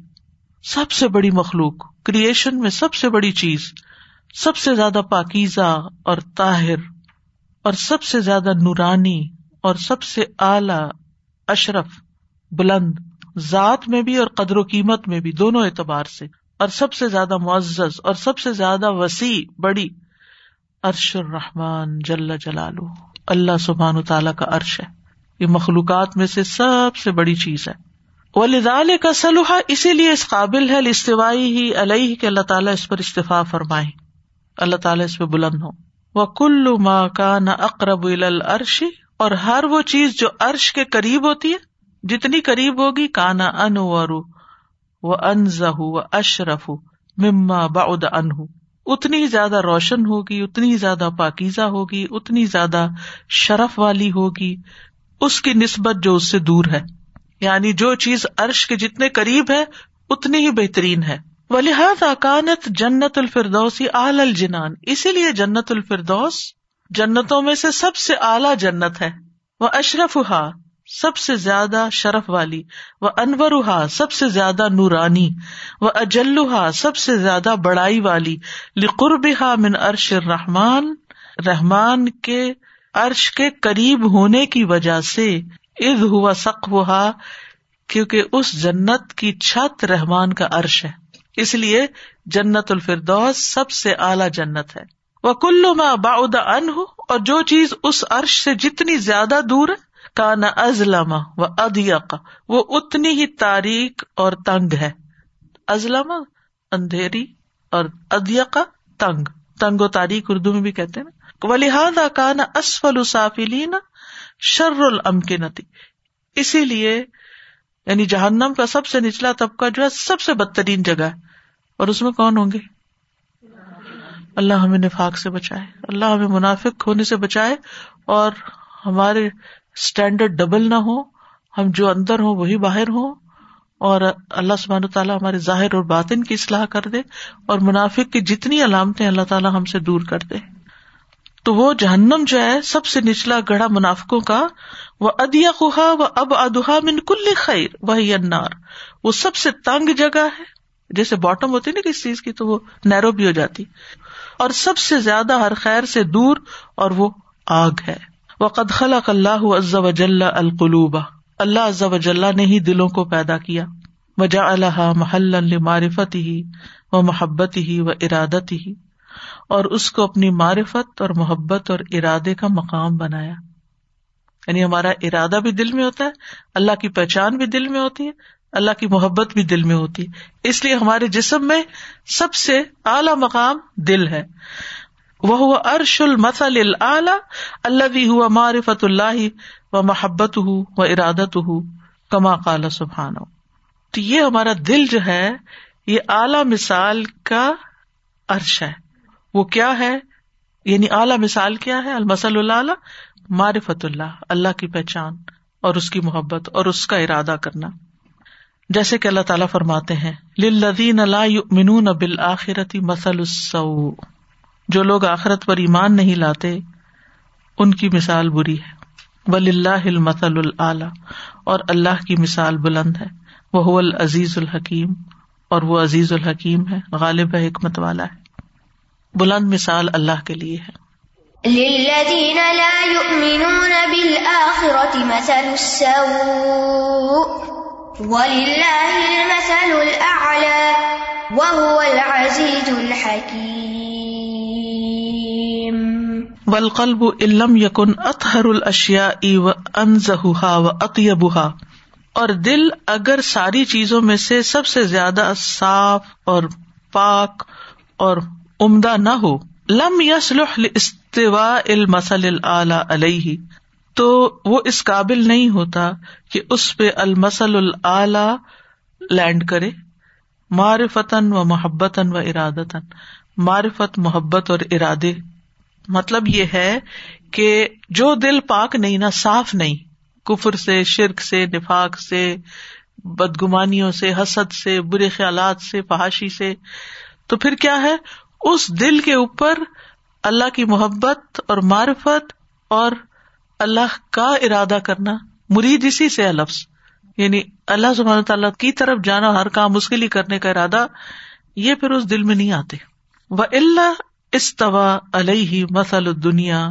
سب سے بڑی مخلوق کریشن میں سب سے بڑی چیز، سب سے زیادہ پاکیزہ اور طاہر اور سب سے زیادہ نورانی اور سب سے اعلی اشرف بلند ذات میں بھی اور قدر و قیمت میں بھی دونوں اعتبار سے اور سب سے زیادہ معزز اور سب سے زیادہ وسیع بڑی ارش الرحمان جل جلالو اللہ سبحان تعالیٰ کا عرش ہے۔ یہ مخلوقات میں سے سب سے بڑی چیز ہے۔ وہ کا سلوحا اسی لیے اس قابل ہے استفاعی ہی علیہ کہ اللہ تعالیٰ اس پر استفاع فرمائے۔ اللہ تعالیٰ اس پہ بلند ہو۔ وہ کلو ماں کا نہ اقرب العرش، اور ہر وہ چیز جو عرش کے قریب ہوتی ہے جتنی قریب ہوگی کانا ان و انز و اشرف مما بعد ان اتنی ہی زیادہ روشن ہوگی، اتنی ہی زیادہ پاکیزہ ہوگی، اتنی زیادہ شرف والی ہوگی، اس کی نسبت جو اس سے دور ہے۔ یعنی جو چیز عرش کے جتنے قریب ہے، اتنی ہی بہترین ہے۔ ولحاظ اکانت جنت الفردوسی اعلی الجنان۔ اسی لیے جنت الفردوس جنتوں میں سے سب سے اعلی جنت ہے۔ وہ اشرف ہا سب سے زیادہ شرف والی وہ انورا سب سے زیادہ نورانی وہ اجلوہا سب سے زیادہ بڑائی والی لقرب من عرش رحمان رحمان کے عرش کے قریب ہونے کی وجہ سے اد ہوا سق ہوا کیونکہ اس جنت کی چھت رحمان کا عرش ہے۔ اس لیے جنت الفردوس سب سے اعلی جنت ہے۔ وہ کلو میں باؤد ان اور جو چیز اس عرش سے جتنی زیادہ دور ہے کا نہ ازلم و ادیق وہ اتنی ہی تاریخ اور تنگ ہے۔ ازلم اندھیری اور ادیقا تنگ۔ تنگ و تاریخ اردو میں بھی کہتے ہیں ولیحد کا نہ اسفل سافلین شر المکنتی اسی لیے یعنی جہنم کا سب سے نچلا طبقہ جو ہے، سب سے بدترین جگہ ہے۔ اور اس میں کون ہوں گے؟ اللہ ہمیں نفاق سے بچائے، اللہ ہمیں منافق ہونے سے بچائے اور ہمارے اسٹینڈرڈ ڈبل نہ ہو، ہم جو اندر ہوں وہی باہر ہوں، اور اللہ سبحانہ تعالیٰ ہمارے ظاہر اور باطن کی اصلاح کر دے، اور منافق کی جتنی علامتیں اللہ تعالیٰ ہم سے دور کر دے۔ تو وہ جہنم جو ہے، سب سے نچلا گڑھا منافقوں کا، وہ ادیا خوہا و اب ادہا من کل خیر وہی انار وہ سب سے تنگ جگہ ہے۔ جیسے باٹم ہوتی نا کسی چیز کی، تو وہ نیرو بھی ہو جاتی۔ اور سب سے زیادہ ہر خیر سے دور، اور وہ آگ ہے۔ وقد خلق اللہ عز وجل القلوب۔ اللہ عز وجل نے ہی دلوں کو پیدا کیا۔ وجا اللہ محل معرفت ہی و محبت ہی و ارادت ہی اور اس کو اپنی معرفت اور محبت اور ارادے کا مقام بنایا۔ یعنی ہمارا ارادہ بھی دل میں ہوتا ہے، اللہ کی پہچان بھی دل میں ہوتی ہے، اللہ کی محبت بھی دل میں ہوتی ہے۔ اس لیے ہمارے جسم میں سب سے اعلی مقام دل ہے۔ وہ ارش المسل اللہ بھی ہوا معرفت اللہ و محبت ہُو و ارادت ہُو کما کالا سبحان تو یہ ہمارا دل جو ہے، یہ اعلی مثال کا عرش ہے۔ وہ کیا ہے؟ یعنی اعلی مثال کیا ہے؟ المسل اللہ معرفت اللہ اللہ کی پہچان اور اس کی محبت اور اس کا ارادہ کرنا۔ جیسے کہ اللہ تعالیٰ فرماتے ہیں لدین اللہ من بالآخرتی مسل السو جو لوگ آخرت پر ایمان نہیں لاتے، ان کی مثال بری ہے۔ ولی اللہ المسل العلی اور اللہ کی مثال بلند ہے۔ وہ العزیز الحکیم اور وہ عزیز الحکیم ہے، غالب ہے، حکمت والا ہے۔ بلند مثال اللہ کے لیے ہے۔
للذین لا يؤمنون بالآخرة مثل السوء۔ وَلِلَّهِ الْمَثَلُ الْأَعْلَى۔ وَهُوَ الْعَزِيزُ الْحَكِيمُ۔
والقلب علم یقن اطہر الاشیا و انزہا و اطیبہا اور دل اگر ساری چیزوں میں سے سب سے زیادہ صاف اور پاک اور عمدہ نہ ہو، لم یسلح استوا المسل العلی علیہ۔ تو وہ اس قابل نہیں ہوتا کہ اس پہ المسل العلی لینڈ کرے۔ معرفتن و محبتن و ارادتن معرفت، محبت اور ارادے۔ مطلب یہ ہے کہ جو دل پاک نہیں نا صاف نہیں، کفر سے، شرک سے، نفاق سے، بدگمانیوں سے، حسد سے، برے خیالات سے، فحاشی سے، تو پھر کیا ہے؟ اس دل کے اوپر اللہ کی محبت اور معرفت اور اللہ کا ارادہ کرنا مرید اسی سے لفظ۔ یعنی اللہ سبحانہ تعالیٰ کی طرف جانا ہر کام اس کے لیے کرنے کا ارادہ، یہ پھر اس دل میں نہیں آتے۔ وہ اللہ استوا علیہ مسل دنیا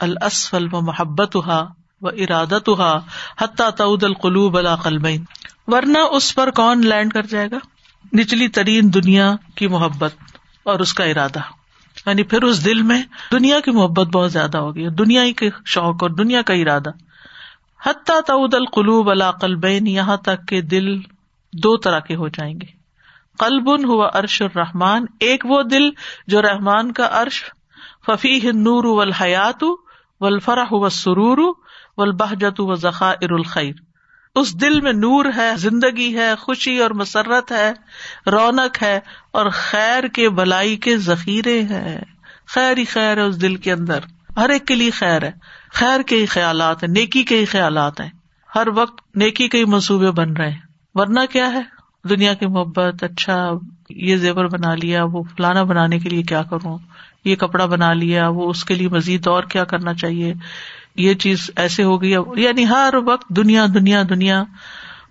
الاسفل و محبت و ارادت حتیٰ تعود القلوب قلبین ورنہ اس پر کون لینڈ کر جائے گا؟ نچلی ترین دنیا کی محبت اور اس کا ارادہ. یعنی پھر اس دل میں دنیا کی محبت بہت زیادہ ہوگی، دنیا کے شوق اور دنیا کا ارادہ. حتیٰ تعود القلوب قلبین یہاں تک کہ دل دو طرح کے ہو جائیں گے. قلبن ہوا ارش الرحمان ایک وہ دل جو رحمان کا عرش ففی نور و الحیات و الفرح و سرور و البہجت و ذخائر الخیر۔ اس دل میں نور ہے، زندگی ہے، خوشی اور مسرت ہے، رونق ہے اور خیر کے بلائی کے ذخیرے ہے۔ خیر ہی خیر ہے اس دل کے اندر۔ ہر ایک کے لیے خیر ہے۔ خیر کے ہی خیالات ہیں، نیکی کے ہی خیالات ہیں۔ ہر وقت نیکی کے ہی منصوبے بن رہے ہیں۔ ورنہ کیا ہے؟ دنیا کی محبت اچھا یہ زیور بنا لیا، وہ فلانا بنانے کے لیے کیا کروں؟ یہ کپڑا بنا لیا، وہ اس کے لیے مزید اور کیا کرنا چاہیے؟ یہ چیز ایسے ہو گئی یعنی ہر وقت دنیا دنیا دنیا،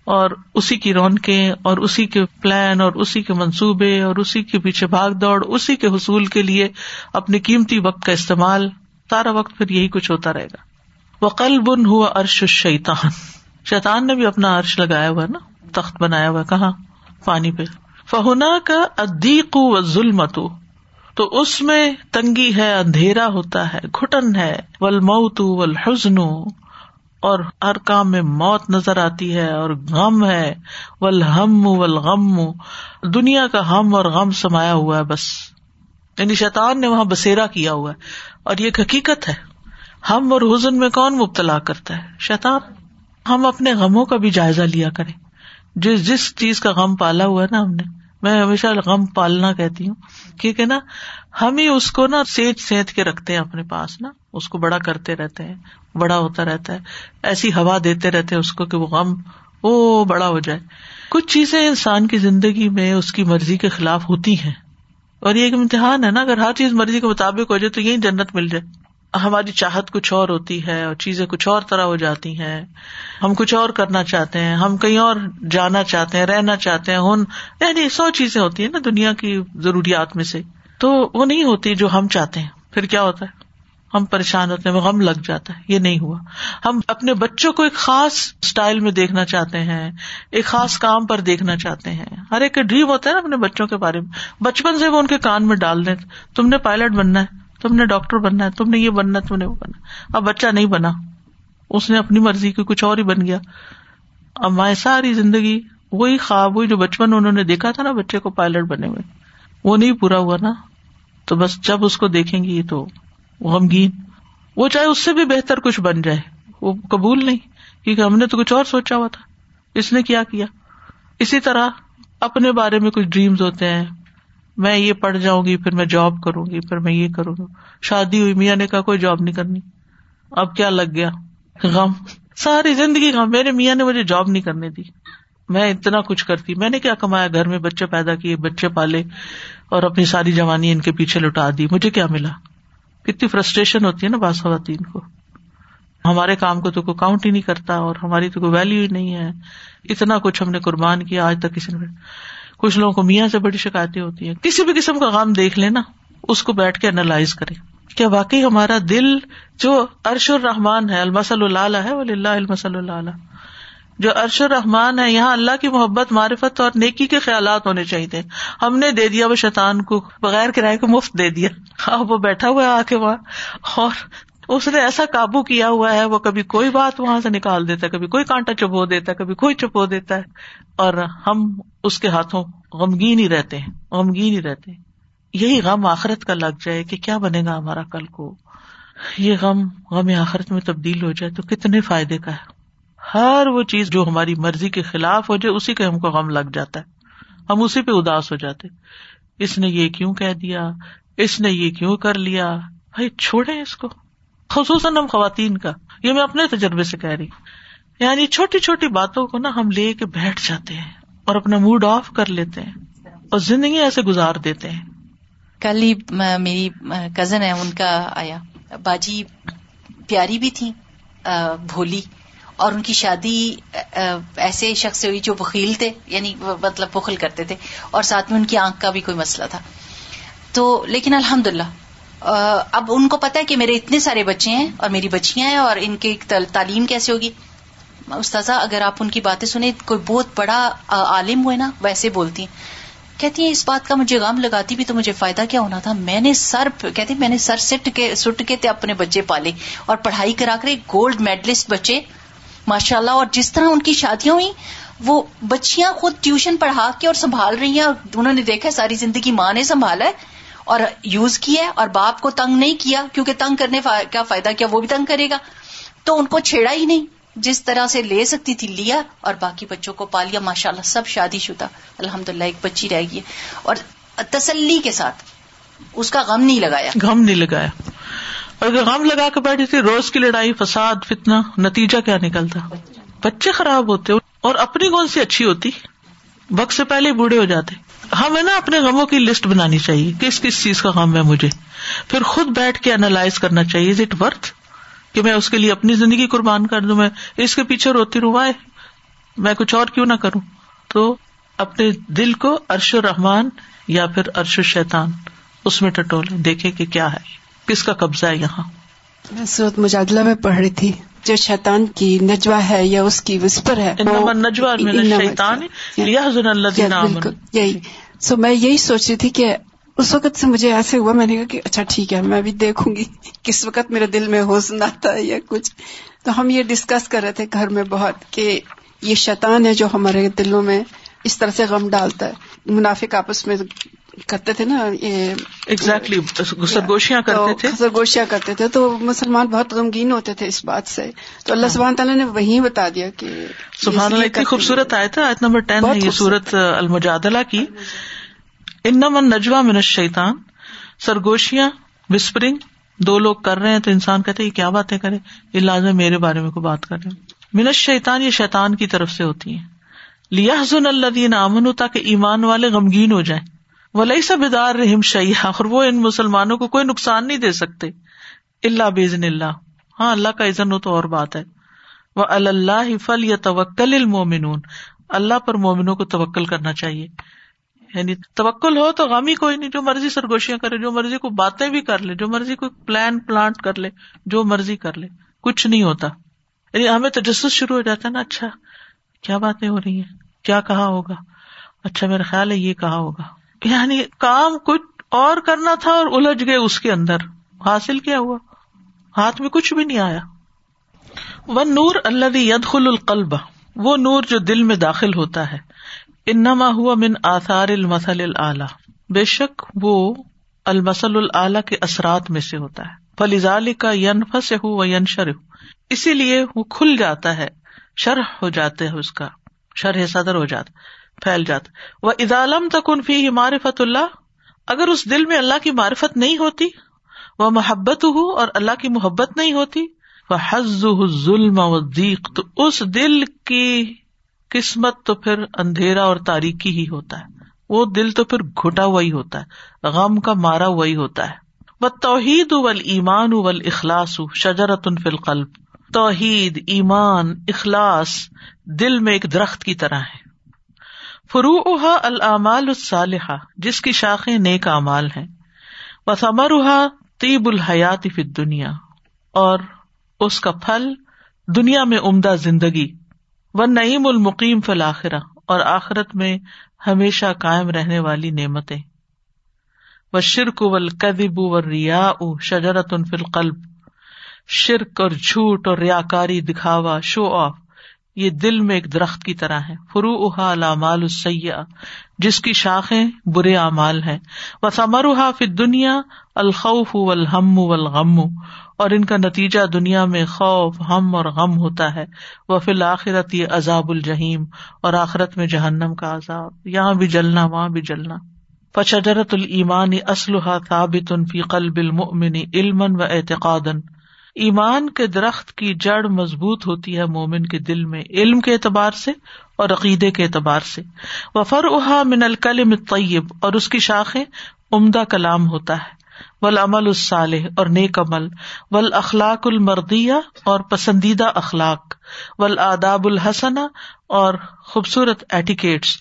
اور اسی کی رونقیں، اور اسی کے پلان، اور اسی کے منصوبے، اور اسی کے پیچھے بھاگ دوڑ، اسی کے حصول کے لیے اپنے قیمتی وقت کا استعمال، سارا وقت پھر یہی کچھ ہوتا رہے گا۔ وہ کل بن ہوا ارش شیتان شیتان نے بھی اپنا عرش لگایا ہوا نا؟ تخت بنایا ہوا کہاں؟ پانی پہ۔ فہنا کا ادیق و ظلمت تو اس میں تنگی ہے، اندھیرا ہوتا ہے گٹن ہے۔ ول موت ول حزن اور ہر کام میں موت نظر آتی ہے اور غم ہے۔ ول ہم غم دنیا کا ہم اور غم سمایا ہوا ہے بس۔ یعنی شیطان نے وہاں بسیرا کیا ہوا ہے۔ اور یہ حقیقت ہے۔ ہم اور حزن میں کون مبتلا کرتا ہے؟ شیطان۔ ہم اپنے غموں کا بھی جائزہ لیا کریں۔ جس جس چیز کا غم پالا ہوا ہے نا ہم نے، میں ہمیشہ غم پالنا کہتی ہوں، کیونکہ نا ہم ہی اس کو نا سیچ سینت کے رکھتے ہیں اپنے پاس نا، اس کو بڑا کرتے رہتے ہیں، بڑا ہوتا رہتا ہے، ایسی ہوا دیتے رہتے ہیں اس کو کہ وہ غم او بڑا ہو جائے۔ کچھ چیزیں انسان کی زندگی میں اس کی مرضی کے خلاف ہوتی ہیں، اور یہ ایک امتحان ہے نا، اگر ہر چیز مرضی کے مطابق ہو جائے تو یہی جنت مل جائے۔ ہماری چاہت کچھ اور ہوتی ہے اور چیزیں کچھ اور طرح ہو جاتی ہیں۔ ہم کچھ اور کرنا چاہتے ہیں، ہم کہیں اور جانا چاہتے ہیں، رہنا چاہتے ہیں، ہن یعنی سو چیزیں ہوتی ہیں نا دنیا کی ضروریات میں سے۔ تو وہ نہیں ہوتی جو ہم چاہتے ہیں۔ پھر کیا ہوتا ہے؟ ہم پریشان ہوتے ہیں غم لگ جاتا ہے۔ یہ نہیں ہوا۔ ہم اپنے بچوں کو ایک خاص اسٹائل میں دیکھنا چاہتے ہیں، ایک خاص کام پر دیکھنا چاہتے ہیں۔ ہر ایک ڈریم ہوتا ہے نا اپنے بچوں کے بارے میں۔ بچپن سے وہ ان کے کان میں ڈال دیں، تم نے پائلٹ بننا ہے۔ تم نے ڈاکٹر بننا ہے، تم نے یہ بننا ہے، تم نے وہ بننا اب بچہ نہیں بنا۔ اس نے اپنی مرضی کی کچھ اور ہی بن گیا۔ اب مائیں ساری زندگی وہی خواب ہوئی جو بچپن انہوں نے دیکھا تھا نا بچے کو پائلٹ بنے ہوئے وہ نہیں پورا ہوا نا۔ تو بس جب اس کو دیکھیں گی تو غمگین۔ وہ چاہے اس سے بھی بہتر کچھ بن جائے، وہ قبول نہیں، کیونکہ ہم نے تو کچھ اور سوچا ہوا تھا۔ اس نے کیا کیا؟ اسی طرح اپنے بارے میں کچھ ڈریمز ہوتے ہیں۔ میں یہ پڑھ جاؤں گی، پھر میں جاب کروں گی، پھر میں یہ کروں گی۔ شادی ہوئی، میاں نے کہا کوئی جاب نہیں کرنی۔ اب کیا لگ گیا؟ غم۔ ساری زندگی غم۔ میرے میاں نے مجھے جاب نہیں کرنے دی۔ میں اتنا کچھ کرتی۔ میں نے کیا کمایا؟ گھر میں بچے پیدا کیے، بچے پالے اور اپنی ساری جوانی ان کے پیچھے لٹا دی۔ مجھے کیا ملا؟ کتنی فرسٹریشن ہوتی ہے نا بعض خواتین کو۔ ہمارے کام کو تو کوئی کاؤنٹ ہی نہیں کرتا اور ہماری تو کوئی ویلو ہی نہیں ہے۔ اتنا کچھ ہم نے قربان کیا، آج تک کسی نے کچھ لوگوں کو میاں سے بڑی شکایتیں ہوتی ہیں۔ کسی بھی قسم کا غم دیکھ لینا، اس کو بیٹھ کے انالائز کرے کیا واقعی ہمارا دل جو ارش الرحمان ہے المسل اللہ ہے المسل اللہ جو ارش رحمان ہے، یہاں اللہ کی محبت، معرفت اور نیکی کے خیالات ہونے چاہیے ہم نے دے دیا، وہ شیطان کو بغیر کرائے کو مفت دے دیا۔ اب وہ بیٹھا ہوا ہے آ کے وہاں اور اس نے ایسا قابو کیا ہوا ہے، وہ کبھی کوئی بات وہاں سے نکال دیتا ہے، کبھی کوئی کانٹا چپو دیتا ہے، کبھی کوئی چپو دیتا ہے۔ اور ہم اس کے ہاتھوں غمگین ہی رہتے ہیں، غمگین ہی رہتے ہیں۔ یہی غم آخرت کا لگ جائے کہ کیا بنے گا ہمارا کل کو۔ یہ غم غم آخرت میں تبدیل ہو جائے تو کتنے فائدے کا ہے۔ ہر وہ چیز جو ہماری مرضی کے خلاف ہو جائے، اسی کا ہم کو غم لگ جاتا ہے۔ ہم اسی پہ اداس ہو جاتے اس نے یہ کیوں کہہ دیا؟ اس نے یہ کیوں کر لیا؟ بھائی چھوڑے اس کو۔ خصوصاً ہم خواتین کا، یہ میں اپنے تجربے سے کہہ رہی یعنی چھوٹی چھوٹی باتوں کو نا ہم لے کے بیٹھ جاتے ہیں اور اپنا موڈ آف کر لیتے ہیں اور زندگی ایسے گزار دیتے ہیں۔
کل ہی میری کزن ہے ان کا آیا۔ باجی پیاری بھی تھی بھولی۔ اور ان کی شادی ایسے شخص سے ہوئی جو بخیل تھے یعنی مطلب بخل کرتے تھے۔ اور ساتھ میں ان کی آنکھ کا بھی کوئی مسئلہ تھا۔ تو لیکن الحمد للہ اب ان کو پتا ہے کہ میرے اتنے سارے بچے ہیں اور میری بچیاں ہیں اور ان کی تعلیم کیسے ہوگی؟ استاذہ، اگر آپ ان کی باتیں سنیں، کوئی بہت بڑا عالم ہوئے نا، ویسے بولتی ہیں۔ کہتی ہیں، اس بات کا مجھے غم لگاتی بھی تو مجھے فائدہ کیا ہونا تھا؟ میں نے سر کہتی میں نے سر سٹ کے سٹ کے تھے اپنے بچے پالے اور پڑھائی کرا کر گولڈ میڈلسٹ بچے۔ ماشاء اللہ اور جس طرح ان کی شادیاں ہوئی وہ بچیاں خود ٹیوشن پڑھا کے اور سنبھال رہی ہیں اور انہوں نے دیکھا ساری زندگی ماں نے سنبھالا ہے۔ اور یوز کیا ہے اور باپ کو تنگ نہیں کیا کیونکہ تنگ کرنے کا فائدہ کیا وہ بھی تنگ کرے گا۔ تو ان کو چھیڑا ہی نہیں۔ جس طرح سے لے سکتی تھی لیا اور باقی بچوں کو پالیا ماشاء اللہ سب شادی شدہ۔ الحمد للہ ایک بچی رہ گئی اور تسلی کے ساتھ اس کا غم نہیں لگایا۔
غم نہیں لگایا۔ اور اگر غم لگا کے بیٹھی تھی روز کی لڑائی، فساد فتنا نتیجہ کیا نکلتا؟ بچے خراب ہوتے اور اپنی کون سی اچھی ہوتی۔ وقت سے پہلے بوڑھے ہو جاتے۔ ہاں، ہمیں نا اپنے غموں کی لسٹ بنانی چاہیے کس کس چیز کا غم ہے مجھے۔ پھر خود بیٹھ کے اینالائز کرنا چاہیے از اٹ ورتھ کہ میں اس کے لیے اپنی زندگی قربان کر دوں، میں اس کے پیچھے روتی رہوں میں کچھ اور کیوں نہ کروں؟ تو اپنے دل کو ارش و رحمان یا پھر ارش و شیتان اس میں ٹٹولے دیکھے کہ کیا ہے، کس کا قبضہ ہے یہاں۔
میں صورت مجادلہ میں پڑھ رہی تھی۔ جو شیطان کی نجوا ہے یا اس کی وسپر ہے یہی. سو میں یہی سوچ رہی تھی کہ اس وقت سے مجھے ایسے ہوا میں نے کہا کہ اچھا ٹھیک ہے میں بھی دیکھوں گی کس وقت میرے دل میں حوصلہ آتا ہے یا کچھ۔ تو ہم یہ ڈسکس کر رہے تھے گھر میں بہت کہ یہ شیطان ہے جو ہمارے دلوں میں اس طرح سے غم ڈالتا ہے۔ منافق آپس میں کرتے تھے نا یہ
ایگزیکٹلی سرگوشیاں کرتے تھے۔
سرگوشیاں کرتے تھے۔ تو مسلمان بہت غمگین ہوتے تھے اس بات سے۔ تو اللہ سبحان تعالیٰ نے وہی بتا دیا کہ
سبحان اللہ اتنی خوبصورت آئے تھا آیت نمبر ٹین ہے یہ سورت المجادلہ کی۔ ان من نجوا من شیتان سرگوشیاں وسپرنگ۔ دو لوگ کر رہے ہیں تو انسان کہتے یہ کیا باتیں کرے یہ لازم میرے بارے میں کوئی بات کر رہے ہیں منش شیتان یہ شیتان کی طرف سے ہوتی ہیں۔ لیا حضن اللہ دین امن تاکہ ایمان والے غمگین ہو جائیں۔ ولی سا بیدار رحم شیح اور وہ ان مسلمانوں کو کوئی نقصان نہیں دے سکتے۔ اللہ بزن اللہ ہاں اللہ کا عزن ہو تو اور بات ہے۔ وہ اللہ فل یا توکل المومنون اللہ پر مومنوں کو توکل کرنا چاہیے۔ یعنی توکل ہو تو غم ہی کوئی نہیں، جو مرضی سرگوشیاں کرے، جو مرضی کو باتیں بھی کر لے، جو مرضی کو پلان پلانٹ کر لے، جو مرضی کر لے، کچھ نہیں ہوتا۔ یعنی ہمیں تجسس شروع ہو جاتا ہے نا اچھا کیا باتیں ہو رہی ہیں؟ کیا کہا ہوگا؟ اچھا میرا خیال ہے یہ کہا ہوگا۔ یعنی کام کچھ اور کرنا تھا اور الجھ گئے اس کے اندر۔ حاصل کیا ہوا؟ ہاتھ میں کچھ بھی نہیں آیا۔ وہ نور اللہ ید خل القلب۔ وہ نور جو دل میں داخل ہوتا ہے۔ انما ہوا من آثار المسل العلی بے شک وہ المسل العلی کے اثرات میں سے ہوتا ہے۔ فلیزال کا ین فس ہو ین شر اسی لیے وہ کھل جاتا ہے، شرح ہو جاتے ہے اس کا۔ شرح صدر ہو جاتا پھیل جاتا۔ وہ ادالم تکن فی معرفت اللہ اگر اس دل میں اللہ کی معرفت نہیں ہوتی وہ محبت ہو اور اللہ کی محبت نہیں ہوتی وہ حز ظلم و دیق تو اس دل کی قسمت تو پھر اندھیرا اور تاریخی ہی ہوتا ہے۔ وہ دل تو پھر گھٹا ہوا ہی ہوتا ہے، غم کا مارا ہوا ہی ہوتا ہے۔ وہ توحید اول ایمان اول اخلاص شجرت فل قلب توحید، ایمان، اخلاص دل میں ایک درخت کی طرح ہے۔ فروحا العمال الصالحہ جس کی شاخیں نیک امال ہیں۔ وہ ثمرحا طیب الحیات فی دنیا اور اس کا پھل دنیا میں عمدہ زندگی۔ وہ نعیم المقیم فلاخرہ اور آخرت میں ہمیشہ کائم رہنے والی نعمتیں۔ و شرک ول کدب و ریا او شجرت ان شرک اور جھوٹ اور ریا کاری دکھاوا شو آف یہ دل میں ایک درخت کی طرح ہے۔ فرو احا لامال جس کی شاخیں برے اعمال ہیں۔ وہ ثمرحا فی دنیا الخوف الحم الغم اور ان کا نتیجہ دنیا میں خوف، ہم اور غم ہوتا ہے۔ وہ فی الآخرت یہ عذاب الجہیم اور آخرت میں جہنم کا عذاب۔ یہاں بھی جلنا، وہاں بھی جلنا۔ فشجرت المان اسلحہ ثابت فی قلب المؤمن علم و اعتقاد ایمان کے درخت کی جڑ مضبوط ہوتی ہے مومن کے دل میں، علم کے اعتبار سے اور عقیدے کے اعتبار سے۔ وفر احا من الکلم طیب اور اس کی شاخیں عمدہ کلام ہوتا ہے۔ ول عمل الصالح، اور نیک عمل۔ ول اخلاق المردیا اور پسندیدہ اخلاق۔ ول آداب الحسنا اور خوبصورت ایٹیکیٹس۔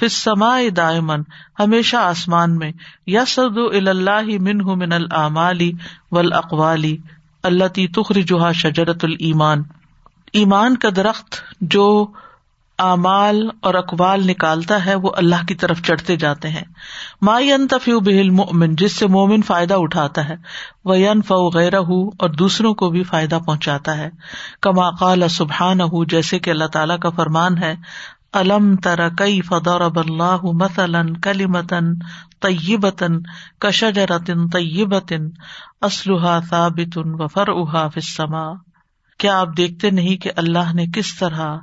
فسما دائمن ہمیشہ آسمان میں۔ یس اللہ من من العمالی ول اقوالی اللہ تی تخر جوہا شجرت المان ایمان کا درخت جو اعمال اور اقوال نکالتا ہے، وہ اللہ کی طرف چڑھتے جاتے ہیں۔ مائی انتفی بہل مومن جس سے مومن فائدہ اٹھاتا ہے۔ وہ فو غیر اور دوسروں کو بھی فائدہ پہنچاتا ہے۔ کما قال سبحان جیسے کہ اللہ تعالیٰ کا فرمان ہے۔ الم تر کئی فدور اب اللہ مثلاً کلی متن طیبتن کشجرتن طیبتن اسلحہ ثابتن وفر احا فسما کیا آپ دیکھتے نہیں کہ اللہ نے کس طرح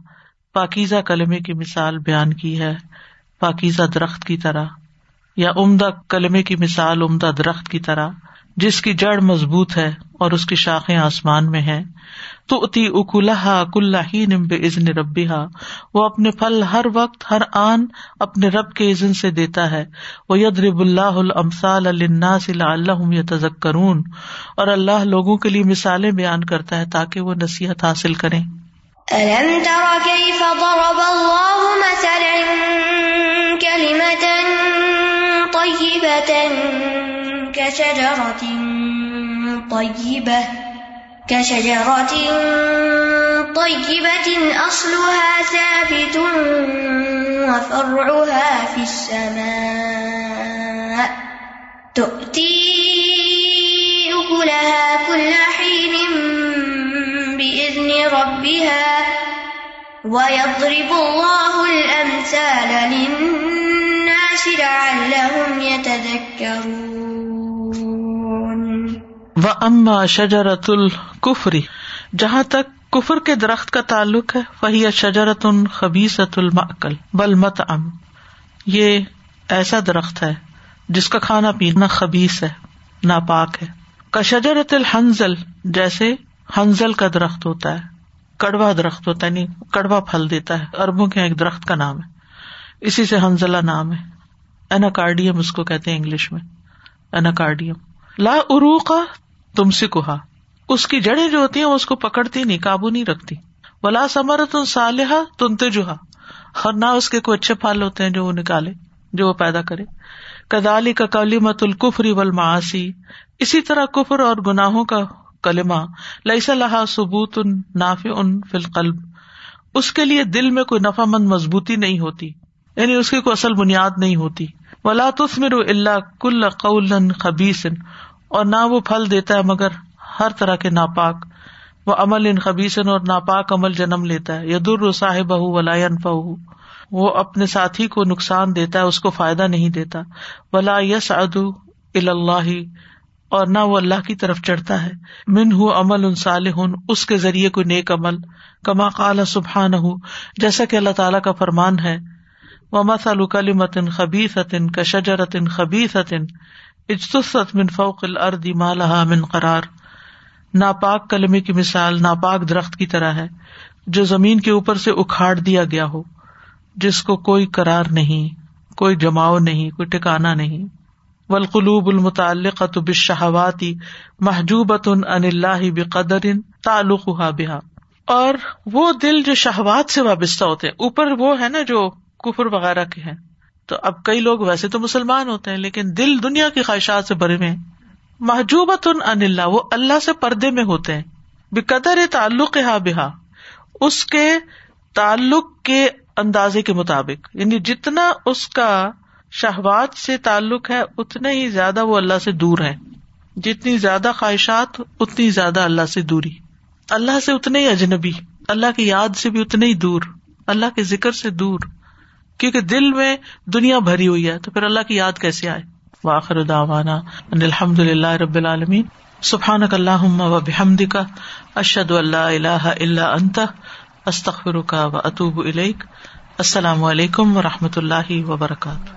پاکیزہ کلمے کی مثال بیان کی ہے پاکیزہ درخت کی طرح یا عمدہ کلمے کی مثال عمدہ درخت کی طرح جس کی جڑ مضبوط ہے اور اس کی شاخیں آسمان میں ہے تو اتی اکولہ کل ہی نمب ازن ربی وہ اپنے پھل ہر وقت، ہر آن اپنے رب کے عزن سے دیتا ہے۔ وہ ید رب اللہ المسال الناس اللہ تزک کرون اور اللہ لوگوں کے لیے مثالیں بیان کرتا ہے تاکہ وہ نصیحت حاصل کریں۔
ألم تر كيف ضرب الله مثلا كلمة طيبة كشجرة طيبة كشجرة طيبة أصلها ثابت وفرعها في السماء تؤتي أكلها كل حين بإذن ربها ويضرب الله الأمثال للناس لعلهم يتذكرون
وأما شجرة الكفر، جہاں تک کفر کے درخت کا تعلق ہے وہی شجرت خبیصت المعقل بل مت ام یہ ایسا درخت ہے جس کا کھانا پینا خبیص ہے ناپاک ہے۔ کا شجرت الحنزل، جیسے ہنزل کا درخت ہوتا ہے، کڑوا درخت ہوتا ہے نہیں کڑوا پھل دیتا ہے۔ اربوں کے ایک درخت کا نام ہے۔ اسی سے ہنزلہ نام ہے۔ ایناکارڈیم اس کو کہتے ہیں انگلش میں۔ ایناکارڈیم لا ارو تم سے کوہا اس کی جڑیں جو ہوتی ہیں وہ اس کو پکڑتی نہیں، قابو نہیں رکھتی۔ بلا سمر تم سالحا تنتے جوہا اور نہ اس کے کوئی اچھے پھل ہوتے ہیں جو وہ نکالے، جو وہ پیدا کرے۔ کدالی کا کلی مت الکفری اسی طرح کفر اور گناہوں کا کلمہ لئیس اللہ ثبوت ان ناف ان فلقلب اس کے لیے دل میں کوئی نفا مند مضبوطی نہیں ہوتی یعنی اس کی کوئی اصل بنیاد نہیں ہوتی۔ ولا تثمر اللہ کل قول خبیس اور نہ وہ پھل دیتا ہے، مگر ہر طرح کے ناپاک۔ وہ عمل ان خبیسن اور ناپاک عمل جنم لیتا ہے۔ یدر صاحب ولا فہ وہ اپنے ساتھی کو نقصان دیتا ہے، اس کو فائدہ نہیں دیتا۔ ولا یس ادو اللہ اور نہ وہ اللہ کی طرف چڑھتا ہے۔ من ہُ عمل ان صالح، اس کے ذریعے کوئی نیک عمل۔ کما قال سبحان ہُ جیسا کہ اللہ تعالیٰ کا فرمان ہے۔ وہ مسل متن خبیس عطن کا شجرتن خبیس عطن اجتست من فوق الردی مالہ من قرار۔ ناپاک کلمے کی مثال ناپاک درخت کی طرح ہے، جو زمین کے اوپر سے اکھاڑ دیا گیا ہو، جس کو کوئی کرار نہیں، کوئی جماؤ نہیں، کوئی ٹکانا نہیں۔ ولقلوب المتعلق بشہواتی محجوبت ان اللہ بقدر تعلق بحا اور وہ دل جو شہوات سے وابستہ ہوتے ہیں، اوپر وہ ہے نا جو کفر وغیرہ کے ہیں۔ تو اب کئی لوگ ویسے تو مسلمان ہوتے ہیں، لیکن دل دنیا کی خواہشات سے بھرے ہوئے محجوبت ان اللہ، وہ اللہ سے پردے میں ہوتے ہیں۔ بے تعلق ہا بحا اس کے تعلق کے اندازے کے مطابق۔ یعنی جتنا اس کا شہبات سے تعلق ہے، اتنا ہی زیادہ وہ اللہ سے دور ہے جتنی زیادہ خواہشات، اتنی زیادہ اللہ سے دوری۔ اللہ سے اتنے ہی اجنبی، اللہ کی یاد سے بھی اتنے ہی دور۔ اللہ کے ذکر سے دور۔ کیونکہ دل میں دنیا بھری ہوئی ہے، تو پھر اللہ کی یاد کیسے آئے؟ واخر داوانا الحمد للہ رب العالمین۔ سبحان اللہ و بحمد کا اشد اللہ اللہ اللہ انت استخر کا و اطوب السلام علیکم و رحمۃ اللہ وبرکاتہ۔